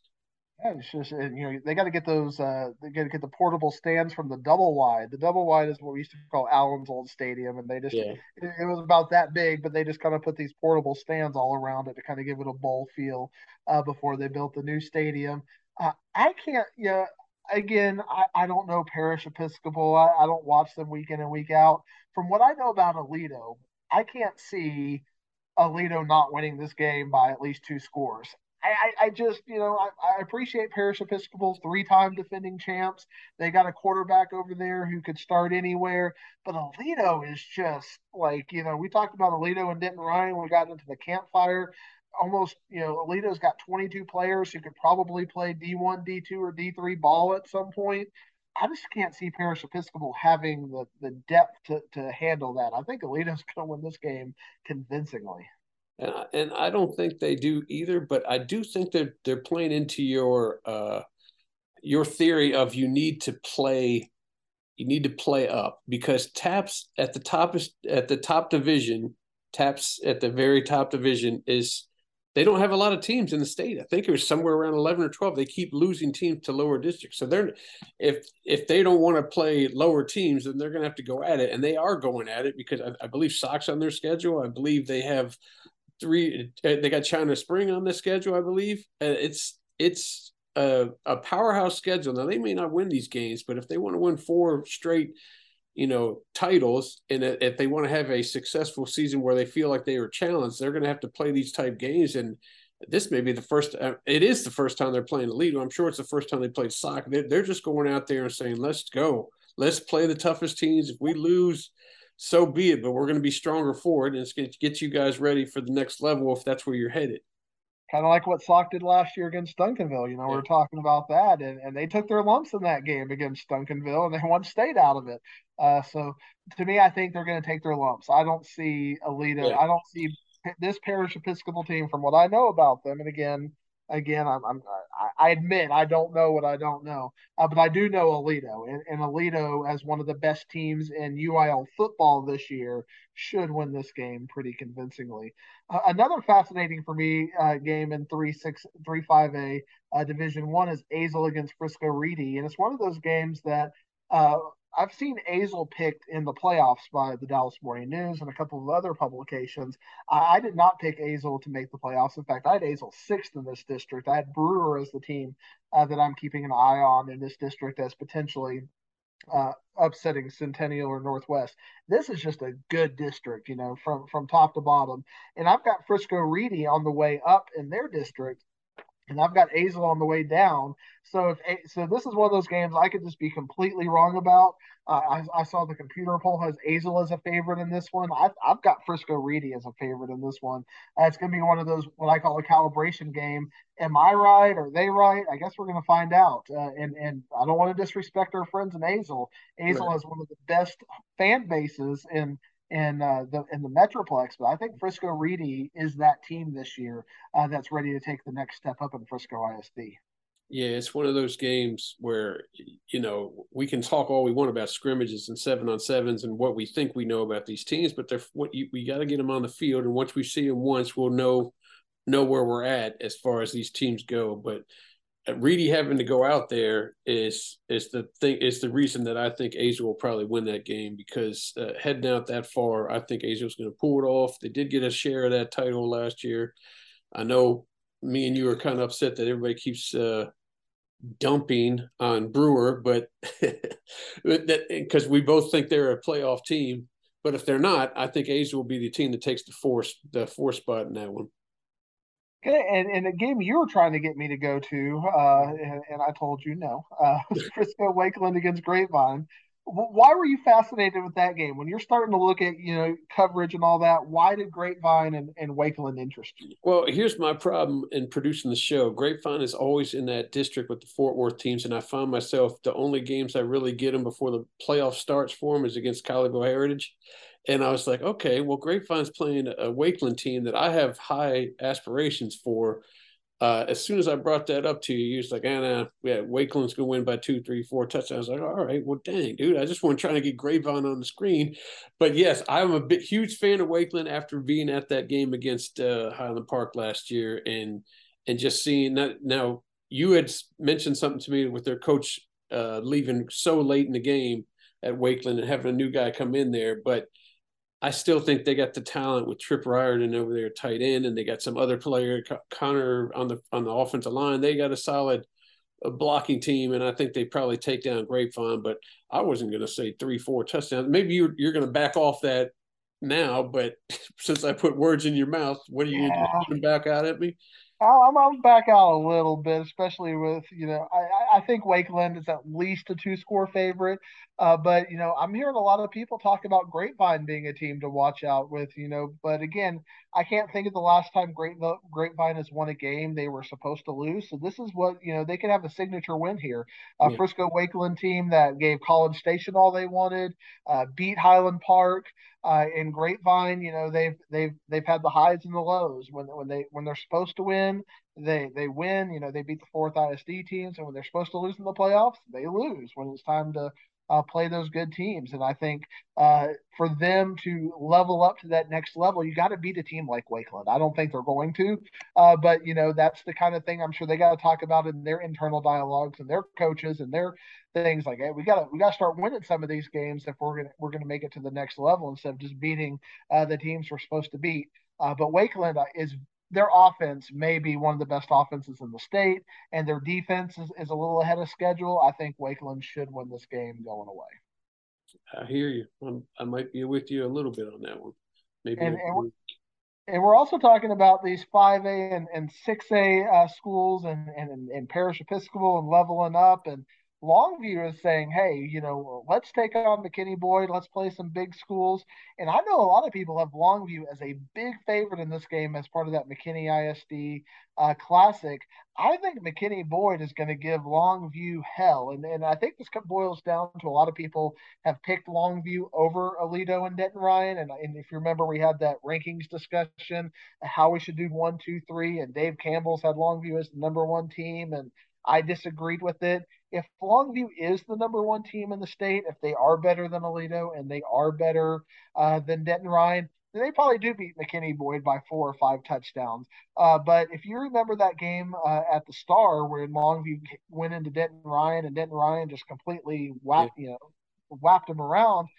Yeah, it's just you know they got to get those uh they got to get the portable stands from the double wide. The double wide is what we used to call Allen's old stadium, and they just yeah. it, it, was about that big, but they just kind of put these portable stands all around it to kind of give it a bowl feel uh, before they built the new stadium. Uh, I can't, you know, again, I, I don't know Parish Episcopal. I, I don't watch them week in and week out. From what I know about Aledo, I can't see Aledo not winning this game by at least two scores. I, I, just, you know, I, I appreciate Parish Episcopal, three time defending champs. They got a quarterback over there who could start anywhere. But Aledo is just like, you know, we talked about Aledo and Denton Ryan. When we got into the campfire. Almost, you know, Aledo's got 22 players who could probably play D1, D2, or D3 ball at some point. I just can't see Parish Episcopal having the, the depth to, to handle that. I think Aledo's going to win this game convincingly and I, and I don't think they do either. But I do think that they're playing into your uh, your theory of you need to play you need to play up because TAPPS at the top is at the top division TAPPS at the very top division is they don't have a lot of teams in the state. I think it was somewhere around 11 or 12 they keep losing teams to lower districts. So they're if if they don't want to play lower teams then they're going to have to go at it. And they are going at it because i, I believe socks on their schedule. I believe they have three. Uh, they got China Spring on the schedule, I believe. It's it's a, a powerhouse schedule. Now they may not win these games, but if they want to win four straight, you know, titles, and if they want to have a successful season where they feel like they are challenged, they're going to have to play these type games. And this may be the first. Uh, it is the first time they're playing the lead. I'm sure it's the first time they played soccer. They're just going out there and saying, "Let's go. Let's play the toughest teams. If we lose." So be it. But we're going to be stronger for it, and it's going to get you guys ready for the next level if that's where you're headed. Kind of like what SOC did last year against Duncanville. You know, yeah. we are talking about that, and, and they took their lumps in that game against Duncanville, and they <laughs> won state out of it. Uh, so to me, I think they're going to take their lumps. I don't see Aledo. Yeah. I don't see this parish Episcopal team from what I know about them. And again, again, I'm, I'm I admit I don't know what I don't know, uh, but I do know Aledo, and, and Aledo as one of the best teams in UIL football this year should win this game pretty convincingly. Uh, another fascinating for me uh, game in three six three five A uh, Division One is Azle against Frisco Reedy, and it's one of those games that uh, I've seen Azle picked in the playoffs by the Dallas Morning News and a couple of other publications. I, I did not pick Azle to make the playoffs. In fact, I had Azle sixth in this district. I had Brewer as the team uh, that I'm keeping an eye on in this district as potentially uh, upsetting Centennial or Northwest. This is just a good district, you know, from from top to bottom. And I've got Frisco Reedy on the way up in their district and I've got Azle on the way down. So if so, this is one of those games I could just be completely wrong about. Uh, I, I, saw the computer poll has Azle as a favorite in this one. I've, I've got Frisco Reedy as a favorite in this one. Uh, it's going to be one of those what I call a calibration game. Am I right? Are they right? I guess we're going to find out. Uh, and and I don't want to disrespect our friends in Azle. Azle right. has one of the best fan bases in in uh, the in the Metroplex. But I think Frisco Reedy is that team this year uh, that's ready to take the next step up in Frisco ISD. Yeah, it's one of those games where you know we can talk all we want about scrimmages and seven on sevens and what we think we know about these teams, but they're what you, we got to get them on the field, and once we see them once, we'll know know where we're at as far as these teams go. But Reedy having to go out there is is the thing is the reason that I think Azle will probably win that game because uh, heading out that far, I think Azle's going to pull it off. They did get a share of that title last year. I know me and you are kind of upset that everybody keeps uh, dumping on Brewer, but <laughs> because we both think they're a playoff team. But if they're not, I think Azle will be the team that takes the four the four spot in that one. And, and a game you were trying to get me to go to, uh, and, and, I told you no. Uh, <laughs> Frisco Wakeland against Grapevine. Why were you fascinated with that game? When you're starting to look at you know coverage and all that, why did Grapevine and, and Wakeland interest you? Well, here's my problem in producing the show. Grapevine is always in that district with the Fort Worth teams, and I find myself the only games I really get them before the playoff starts for them is against Colleyville Heritage and I was like, okay, well, Grapevine's playing a Wakeland team that I have high aspirations for. uh, as soon as I brought that up to you, you was like, nah, yeah, Wakeland's to win by two, three, four touchdowns. I was like, all right, well, dang, dude, I just want to try to get Grapevine on the screen. But yes, I'm a bit huge fan of Wakeland after being at that game against uh, Highland Park last year and and just seeing that. Now, you had mentioned something to me with their coach uh, leaving so late in the game at Wakeland and having a new guy come in there, but – I still think they got the talent with Trip Riordan over there tight end, and they got some other player Connor on the on the offensive line. They got a solid uh, blocking team, and I think they probably take down Grapevine. But I wasn't going to say three, four touchdowns. Maybe you're you're going to back off that now, but <laughs> since I put words in your mouth, what are you yeah. going to back out at me? I'm, I'm back out a little bit, especially with you know I, I think Wakeland is at least a two score favorite, uh, but you know I'm hearing a lot of people talk about Grapevine being a team to watch out with, you know. But again, I can't think of the last time Grape, Grapevine has won a game they were supposed to lose. So this is what you know they could have a signature win here. A yeah. Frisco Wakeland team that gave College Station all they wanted, uh, beat Highland Park uh, in Grapevine, you know, they've they've they've had the highs and the lows. When when they when they're supposed to win, they they win. You know, they beat the Fort Worth ISD teams, and when they're supposed to lose in the playoffs, they lose. When it's time to uh, play those good teams, and I think uh, for them to level up to that next level, you got to beat a team like Wakeland. I don't think they're going to, uh, but you know that's the kind of thing I'm sure they got to talk about in their internal dialogues and their coaches and their things like hey, we got to we got to start winning some of these games if we're gonna we're gonna make it to the next level instead of just beating uh, the teams we're supposed to beat. Uh, but Wakeland uh, is their offense may be one of the best offenses in the state, and their defense is, is a little ahead of schedule. I think Wakeland should win this game going away. I hear you. I'm, i might be with you a little bit on that one. Maybe. And, and, we're, and we're, also talking about these 5A and, and 6A uh, schools and, and, and parish Episcopal and leveling up and – Longview is saying, hey, you know, let's take on McKinney Boyd. Let's play some big schools. And I know a lot of people have Longview as a big favorite in this game as part of that McKinney ISD uh, Classic. I think McKinney Boyd is going to give Longview hell. And, and I think this boils down to a lot of people have picked Longview over Aledo and Denton Ryan. And, and if you remember, we had that rankings discussion, how we should do one, two, three. And Dave Campbell's had Longview as the number one team. And I disagreed with it. If Longview is the number one team in the state, if they are better than Aledo and they are better uh, than Denton Ryan, they probably do beat McKinney Boyd by four or five touchdowns. Uh, but if you remember that game uh, at the Star where Longview went into Denton Ryan and Denton Ryan just completely whacked, yeah. you know, whapped him around.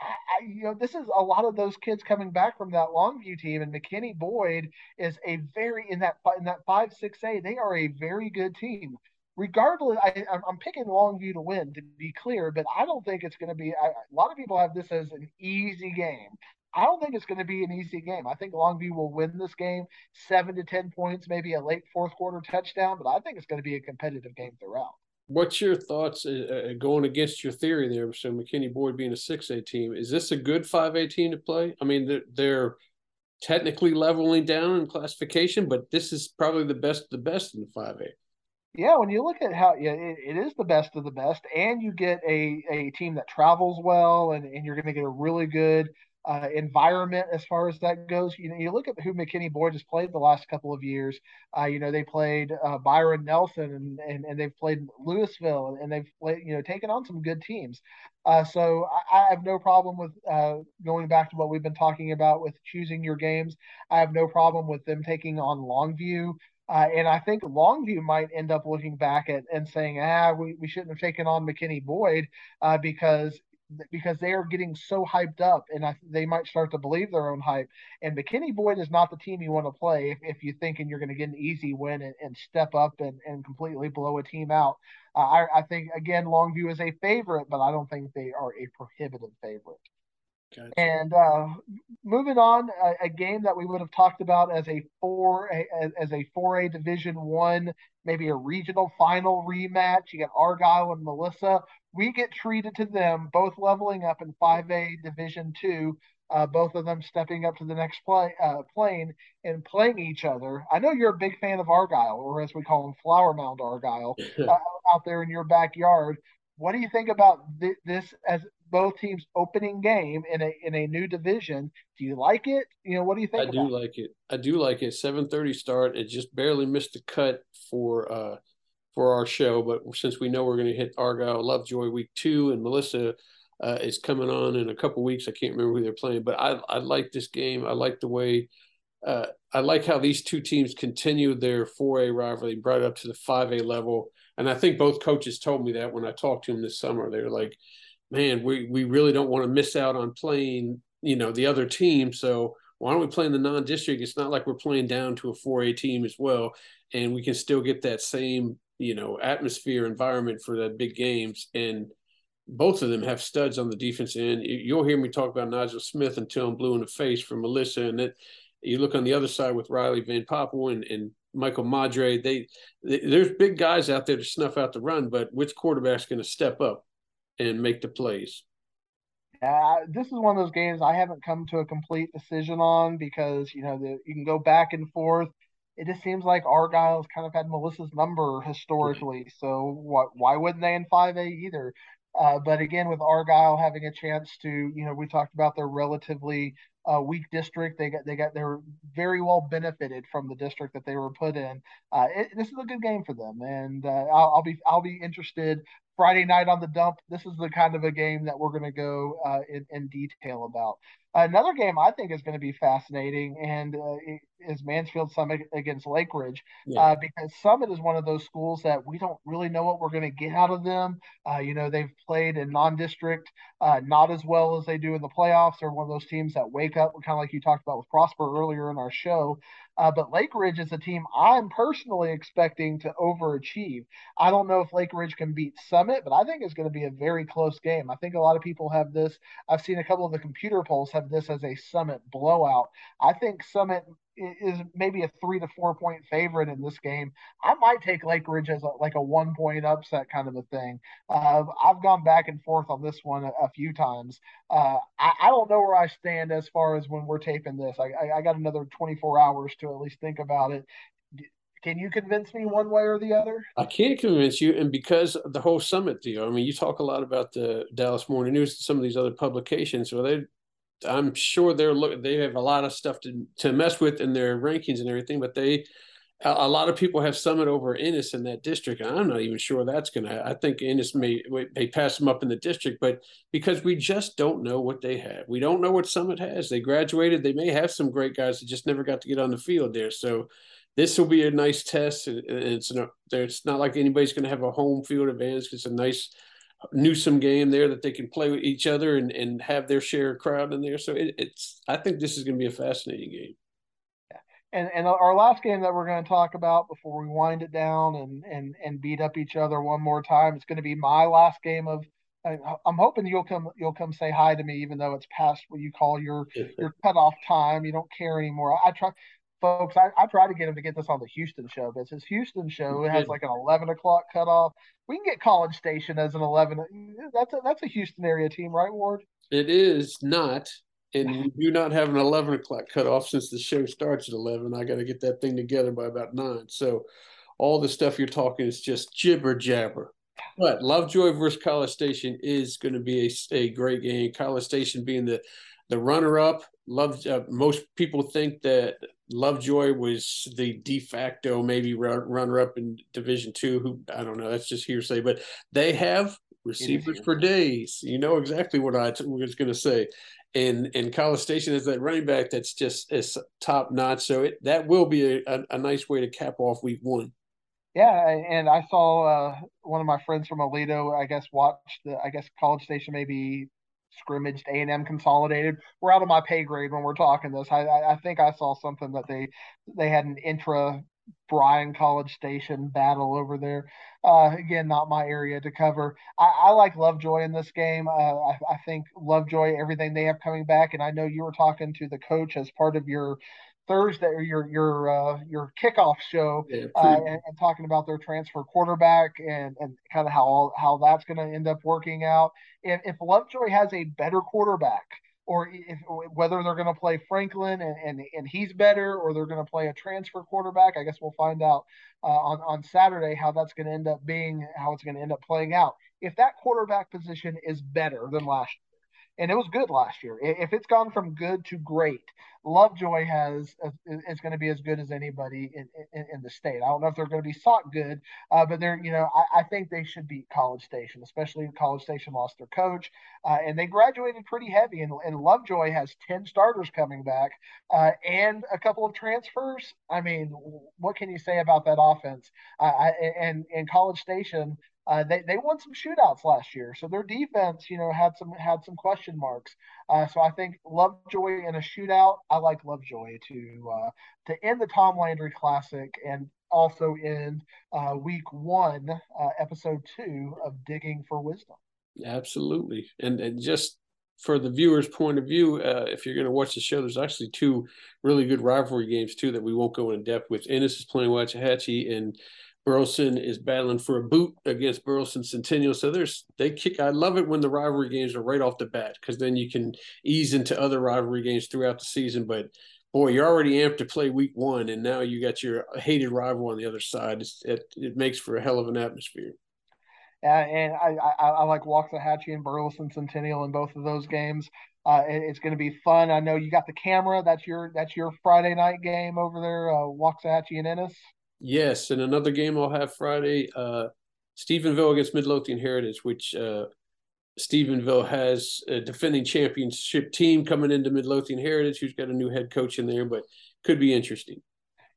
I, you know, this is a lot of those kids coming back from that Longview team, and McKinney Boyd is a very in that in that five six A. They are a very good team. Regardless, I, I'm picking Longview to win to be clear, but I don't think it's going to be. I, a lot of people have this as an easy game. I don't think it's going to be an easy game. I think Longview will win this game, seven to ten points, maybe a late fourth quarter touchdown, but I think it's going to be a competitive game throughout. What's your thoughts uh, uh, going against your theory there? So McKinney Boyd being a six A team, is this a good five A team to play? I mean, they're, they're, technically leveling down in classification, but this is probably the best the best in the five A. Yeah, when you look at how yeah, it, it is the best of the best, and you get a a team that travels well, and, and you're going to get a really good uh, environment as far as that goes. You know, you look at who McKinney Boyd has played the last couple of years. Uh, you know, they played uh, Byron Nelson and, and and they've played Lewisville and they've played, you know taken on some good teams. Uh, so I, I, have no problem with uh, going back to what we've been talking about with choosing your games. I have no problem with them taking on Longview. Uh, and I think Longview might end up looking back at and saying, ah, we, we shouldn't have taken on McKinney Boyd uh, because because they are getting so hyped up and I, they might start to believe their own hype. And McKinney Boyd is not the team you want to play if, if you're thinking you're going to get an easy win and, and step up and, and completely blow a team out. Uh, I, I think, again, Longview is a favorite, but I don't think they are a prohibitive favorite. Gotcha. And uh, moving on, a, a, game that we would have talked about as a four a, as a four A Division One, maybe a regional final rematch. You got Argyle and Melissa. We get treated to them both leveling up in five A Division Two. Uh, both of them stepping up to the next play, uh, plane and playing each other. I know you're a big fan of Argyle, or as we call them, Flower Mound Argyle, <laughs> uh, out there in your backyard. What do you think about th- this as both teams' opening game in a in a new division. Do you like it? You know, what do you think? I do like it. I do like it. Seven thirty start. It just barely missed the cut for uh for our show, but since we know we're going to hit Argyle Lovejoy week two, and Melissa uh, is coming on in a couple weeks, I can't remember who they're playing, but I I like this game. I like the way. Uh, I like how these two teams continue their 4A rivalry, brought up to the 5A level. And I think both coaches told me that when I talked to them this summer. They're like, man, we, we really don't want to miss out on playing, you know, the other team. So why don't we play in the non-district? It's not like we're playing down to a 4A team as well, and we can still get that same, you know, atmosphere environment for the big games. And both of them have studs on the defense end. You'll hear me talk about Nigel Smith until I'm blue in the face for Melissa, and that you look on the other side with Riley Van Poppel and, and Michael Madre. They, they, there's big guys out there to snuff out the run, but which quarterback's going to step up? And make the plays. Uh, this is one of those games I haven't come to a complete decision on because you know the, you can go back and forth. It just seems like Argyle's kind of had Melissa's number historically, so what? Why wouldn't they in five A either? Uh, but again, with Argyle having a chance to, you know, we talked about their relatively uh, weak district. They got they got they're very well benefited from the district that they were put in. Uh, it, this is a good game for them, and uh, I'll, I'll, be I'll be interested Friday night on the dump. This is the kind of a game that we're going to go uh, in, in detail about. Another game I think is going to be fascinating and uh, is Mansfield Summit against Lake Ridge yeah. uh, because Summit is one of those schools that we don't really know what we're going to get out of them. Uh, you know, they've played in non-district uh, not as well as they do in the playoffs. They're one of those teams that wake up, kind of like you talked about with Prosper earlier in our show. Uh, but Lake Ridge is a team I'm personally expecting to overachieve. I don't know if Lake Ridge can beat Summit, but I think it's going to be a very close game. I think a lot of people have this. I've seen a couple of the computer polls this as a Summit blowout. I think Summit is maybe a three to four point favorite in this game. I might take Lake Ridge as a, like a one point upset kind of a thing. Uh, I've gone back and forth on this one a, a few times. Uh, I, I, don't know where I stand as far as when we're taping this. I, I, I got another 24 hours to at least think about it. Can you convince me one way or the other? I can't convince you, and because the whole summit deal. I mean, you talk a lot about the Dallas Morning News, some of these other publications. Well, they I'm sure they're look they have a lot of stuff to to mess with in their rankings and everything, but they a, a lot of people have Summit over Ennis in that district. I'm not even sure that's gonna. I think Ennis may they pass them up in the district, but because we just don't know what they have, we don't know what Summit has. They graduated. They may have some great guys that just never got to get on the field there. So this will be a nice test. And it's not, it's not like anybody's going to have a home field advantage. It's a nice Newsome game there that they can play with each other and, and have their share of crowd in there. So it, it's I think this is going to be a fascinating game. And and our last game that we're going to talk about before we wind it down and and and beat up each other one more time, it's going to be my last game of. I'm hoping you'll come you'll come say hi to me, even though it's past what you call your your cutoff time. You don't care anymore. I try folks, I, I try to get him to get this on the Houston show because his Houston show has like an 11 o'clock cutoff. We can get College Station as an 11. That's a, that's a Houston area team, right, Ward? It is not. And we do not have an 11 o'clock cutoff since the show starts at 11. I got to get that thing together by about nine. So all the stuff you're talking is just jibber jabber. But Lovejoy versus College Station is going to be a, a great game. College Station being the the runner up. Love uh, most people think that Lovejoy was the de facto maybe runner up in Division Two. Who I don't know. That's just hearsay, but they have receivers for days. You know exactly what I was going to say. And and College Station is that running back that's just is top notch. So it that will be a, a, nice way to cap off Week One. Yeah, and I saw uh, one of my friends from Aledo, I guess, watched the, I guess, College Station maybe scrimmaged A and M consolidated. We're out of my pay grade when we're talking this. I, I think I saw something that they they had an intra Bryan College Station battle over there. Uh, again, not my area to cover. I, I like Lovejoy in this game. Uh, I, I think Lovejoy, everything they have coming back, and I know you were talking to the coach as part of your Thursday or your your uh, your kickoff show yeah, uh, and, and, talking about their transfer quarterback and, and kind of how how that's going to end up working out. If, if Lovejoy has a better quarterback or if whether they're going to play Franklin and, and and he's better, or they're going to play a transfer quarterback. I guess we'll find out uh, on on Saturday how that's going to end up being, how it's going to end up playing out. If that quarterback position is better than last year and it was good last year. If it's gone from good to great, Lovejoy has is going to be as good as anybody in, in, in, the state. I don't know if they're going to be sought good, uh, but they're you know I, I, think they should beat College Station, especially College Station lost their coach uh, and they graduated pretty heavy. And, and Lovejoy has ten starters coming back uh, and a couple of transfers. I mean, what can you say about that offense? I, and and College Station uh, they they won some shootouts last year, so their defense, you know, had some had some question marks. Uh, so I think Lovejoy in a shootout. I like Lovejoy to uh, to end the Tom Landry Classic and also end uh, Week One, uh, Episode Two of Digging for Wisdom. Absolutely, and and just for the viewer's point of view, uh, if you're going to watch the show, there's actually two really good rivalry games too that we won't go in depth with. Ennis is playing Waxahachie and Burleson is battling for a boot against Burleson Centennial. So there's they kick. I love it when the rivalry games are right off the bat because then you can ease into other rivalry games throughout the season. But boy, you're already amped to play week one, and now you got your hated rival on the other side. it it makes for a hell of an atmosphere. Uh, and I, I, I like Waxahachie and Burleson Centennial in both of those games. Uh, it, it's going to be fun. I know you got the camera. That's your that's your Friday night game over there, uh, Waxahachie and Ennis. Yes, and another game I'll have Friday, uh, Stephenville against Midlothian Heritage, which uh, Stephenville has a defending championship team coming into Midlothian Heritage, who's got a new head coach in there, but could be interesting.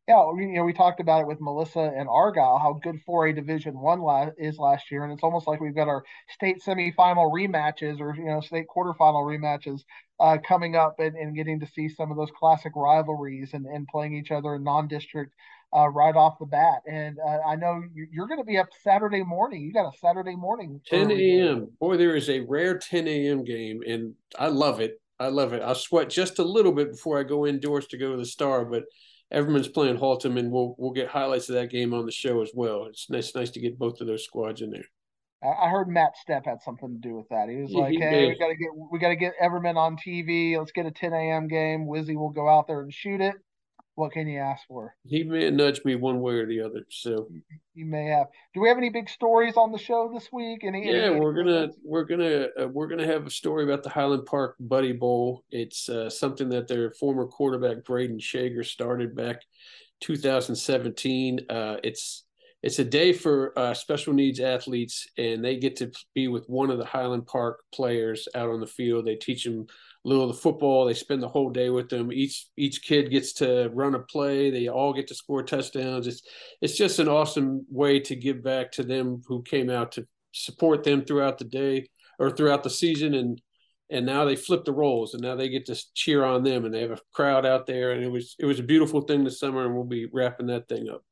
Yeah, you know, we talked about it with Melissa and Argyle, how good 4A Division One la- is last year, and it's almost like we've got our state semifinal rematches or you know state quarterfinal rematches uh, coming up, and, and getting to see some of those classic rivalries and, and playing each other in non-district uh, right off the bat. And uh, I know you're going to be up Saturday morning. You got a Saturday morning. 10 a.m. Boy, there is a rare 10 a.m. game, and I love it. I love it. I sweat just a little bit before I go indoors to go to the Star, but Everman's playing Haltom, and we'll we'll get highlights of that game on the show as well. It's nice nice to get both of those squads in there. I heard Matt Stepp had something to do with that. He was yeah, like, he "Hey, did. we got to get we got to get Everman on TV. Let's get a 10 a.m. game. Wizzy will go out there and shoot it what can you ask for? He may nudge me one way or the other. So you may have. Do we have any big stories on the show this week? Any? Yeah, any, we're gonna we're gonna uh, we're gonna have a story about the Highland Park Buddy Bowl. It's uh, something that their former quarterback Braden Shager started back 2017. Uh, it's it's a day for uh, special needs athletes, and they get to be with one of the Highland Park players out on the field. They teach them a little of the football. They spend the whole day with them. Each each kid gets to run a play. They all get to score touchdowns. It's it's just an awesome way to give back to them who came out to support them throughout the day or throughout the season, and and now they flip the roles, and now they get to cheer on them, and they have a crowd out there, and it was it was a beautiful thing this summer, and we'll be wrapping that thing up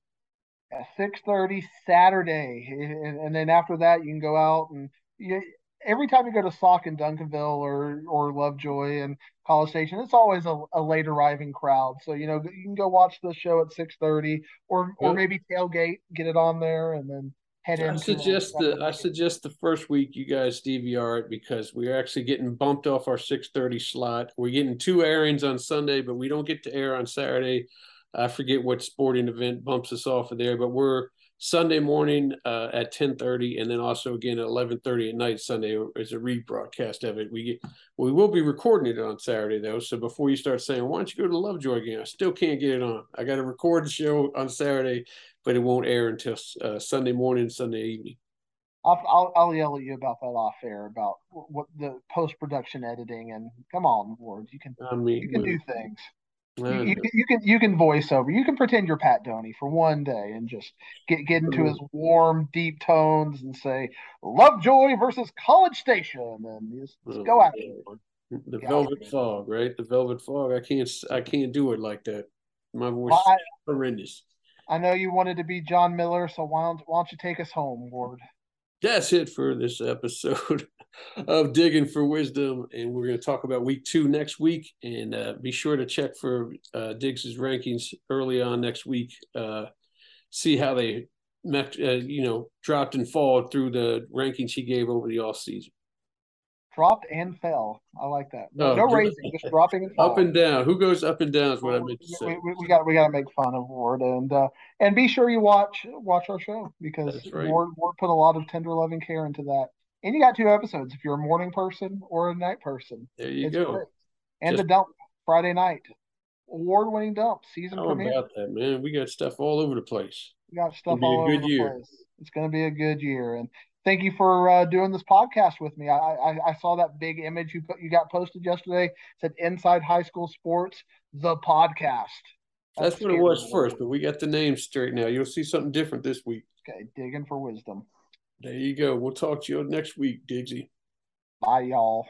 at 6.30 saturday and, and, then after that you can go out and you, every time you go to SOC in Duncanville or or Lovejoy and College Station, it's always a, a late arriving crowd. So you know you can go watch the show at six thirty, or or maybe tailgate, get it on there, and then head in. I suggest the I suggest the first week you guys DVR it because we're actually getting bumped off our six thirty slot. We're getting two airings on Sunday, but we don't get to air on Saturday. I forget what sporting event bumps us off of there, but we're Sunday morning uh, at 10:30, and then also again at 11:30 at night Sunday is a rebroadcast of it. We get we will be recording it on Saturday though. So before you start saying, "Why don't you go to Lovejoy again, I still can't get it on. I got to record the show on Saturday, but it won't air until uh, Sunday morning, Sunday evening. I'll, I'll, I'll yell at you about that off air about what the post production editing and come on, Ward, you can I mean, you can do things. You, you, you, can you can voice over. You can pretend you're Pat Doney for one day and just get get into his warm, deep tones and say Lovejoy versus College Station and just, just go at it. Oh, the Velvet Fog, right? The Velvet Fog. I can't I can't do it like that. My voice well, I, is horrendous. I know you wanted to be John Miller, so why don't why don't you take us home, Ward? That's it for this episode. <laughs> of digging for wisdom, and we're going to talk about week two next week. And uh, be sure to check for uh, Diggs's rankings early on next week. Uh, see how they, met, uh, you know, dropped and fall through the rankings he gave over the off season. Dropped and fell. I like that. No, oh, no raising, just dropping and falling. <laughs> Up and down. Who goes up and down is what I meant to say. We, we, we got we got to make fun of Ward and uh, and be sure you watch watch our show because right. Ward Ward put a lot of tender loving care into that. And you got two episodes if you're a morning person or a night person. There you go. Great. And just, the dump Friday night award winning dump season How premiere. about that, man? We got stuff all over the place. We got stuff all over the year. place. It's going to be a good year, and thank you for uh, doing this podcast with me. I, I, I saw that big image you put you got posted yesterday. It said Inside High School Sports, the podcast. That's, That's what it was first, but we got the name straight now. You'll see something different this week. Okay, digging for wisdom. There you go. We'll talk to you next week, Digsy. Bye, y'all.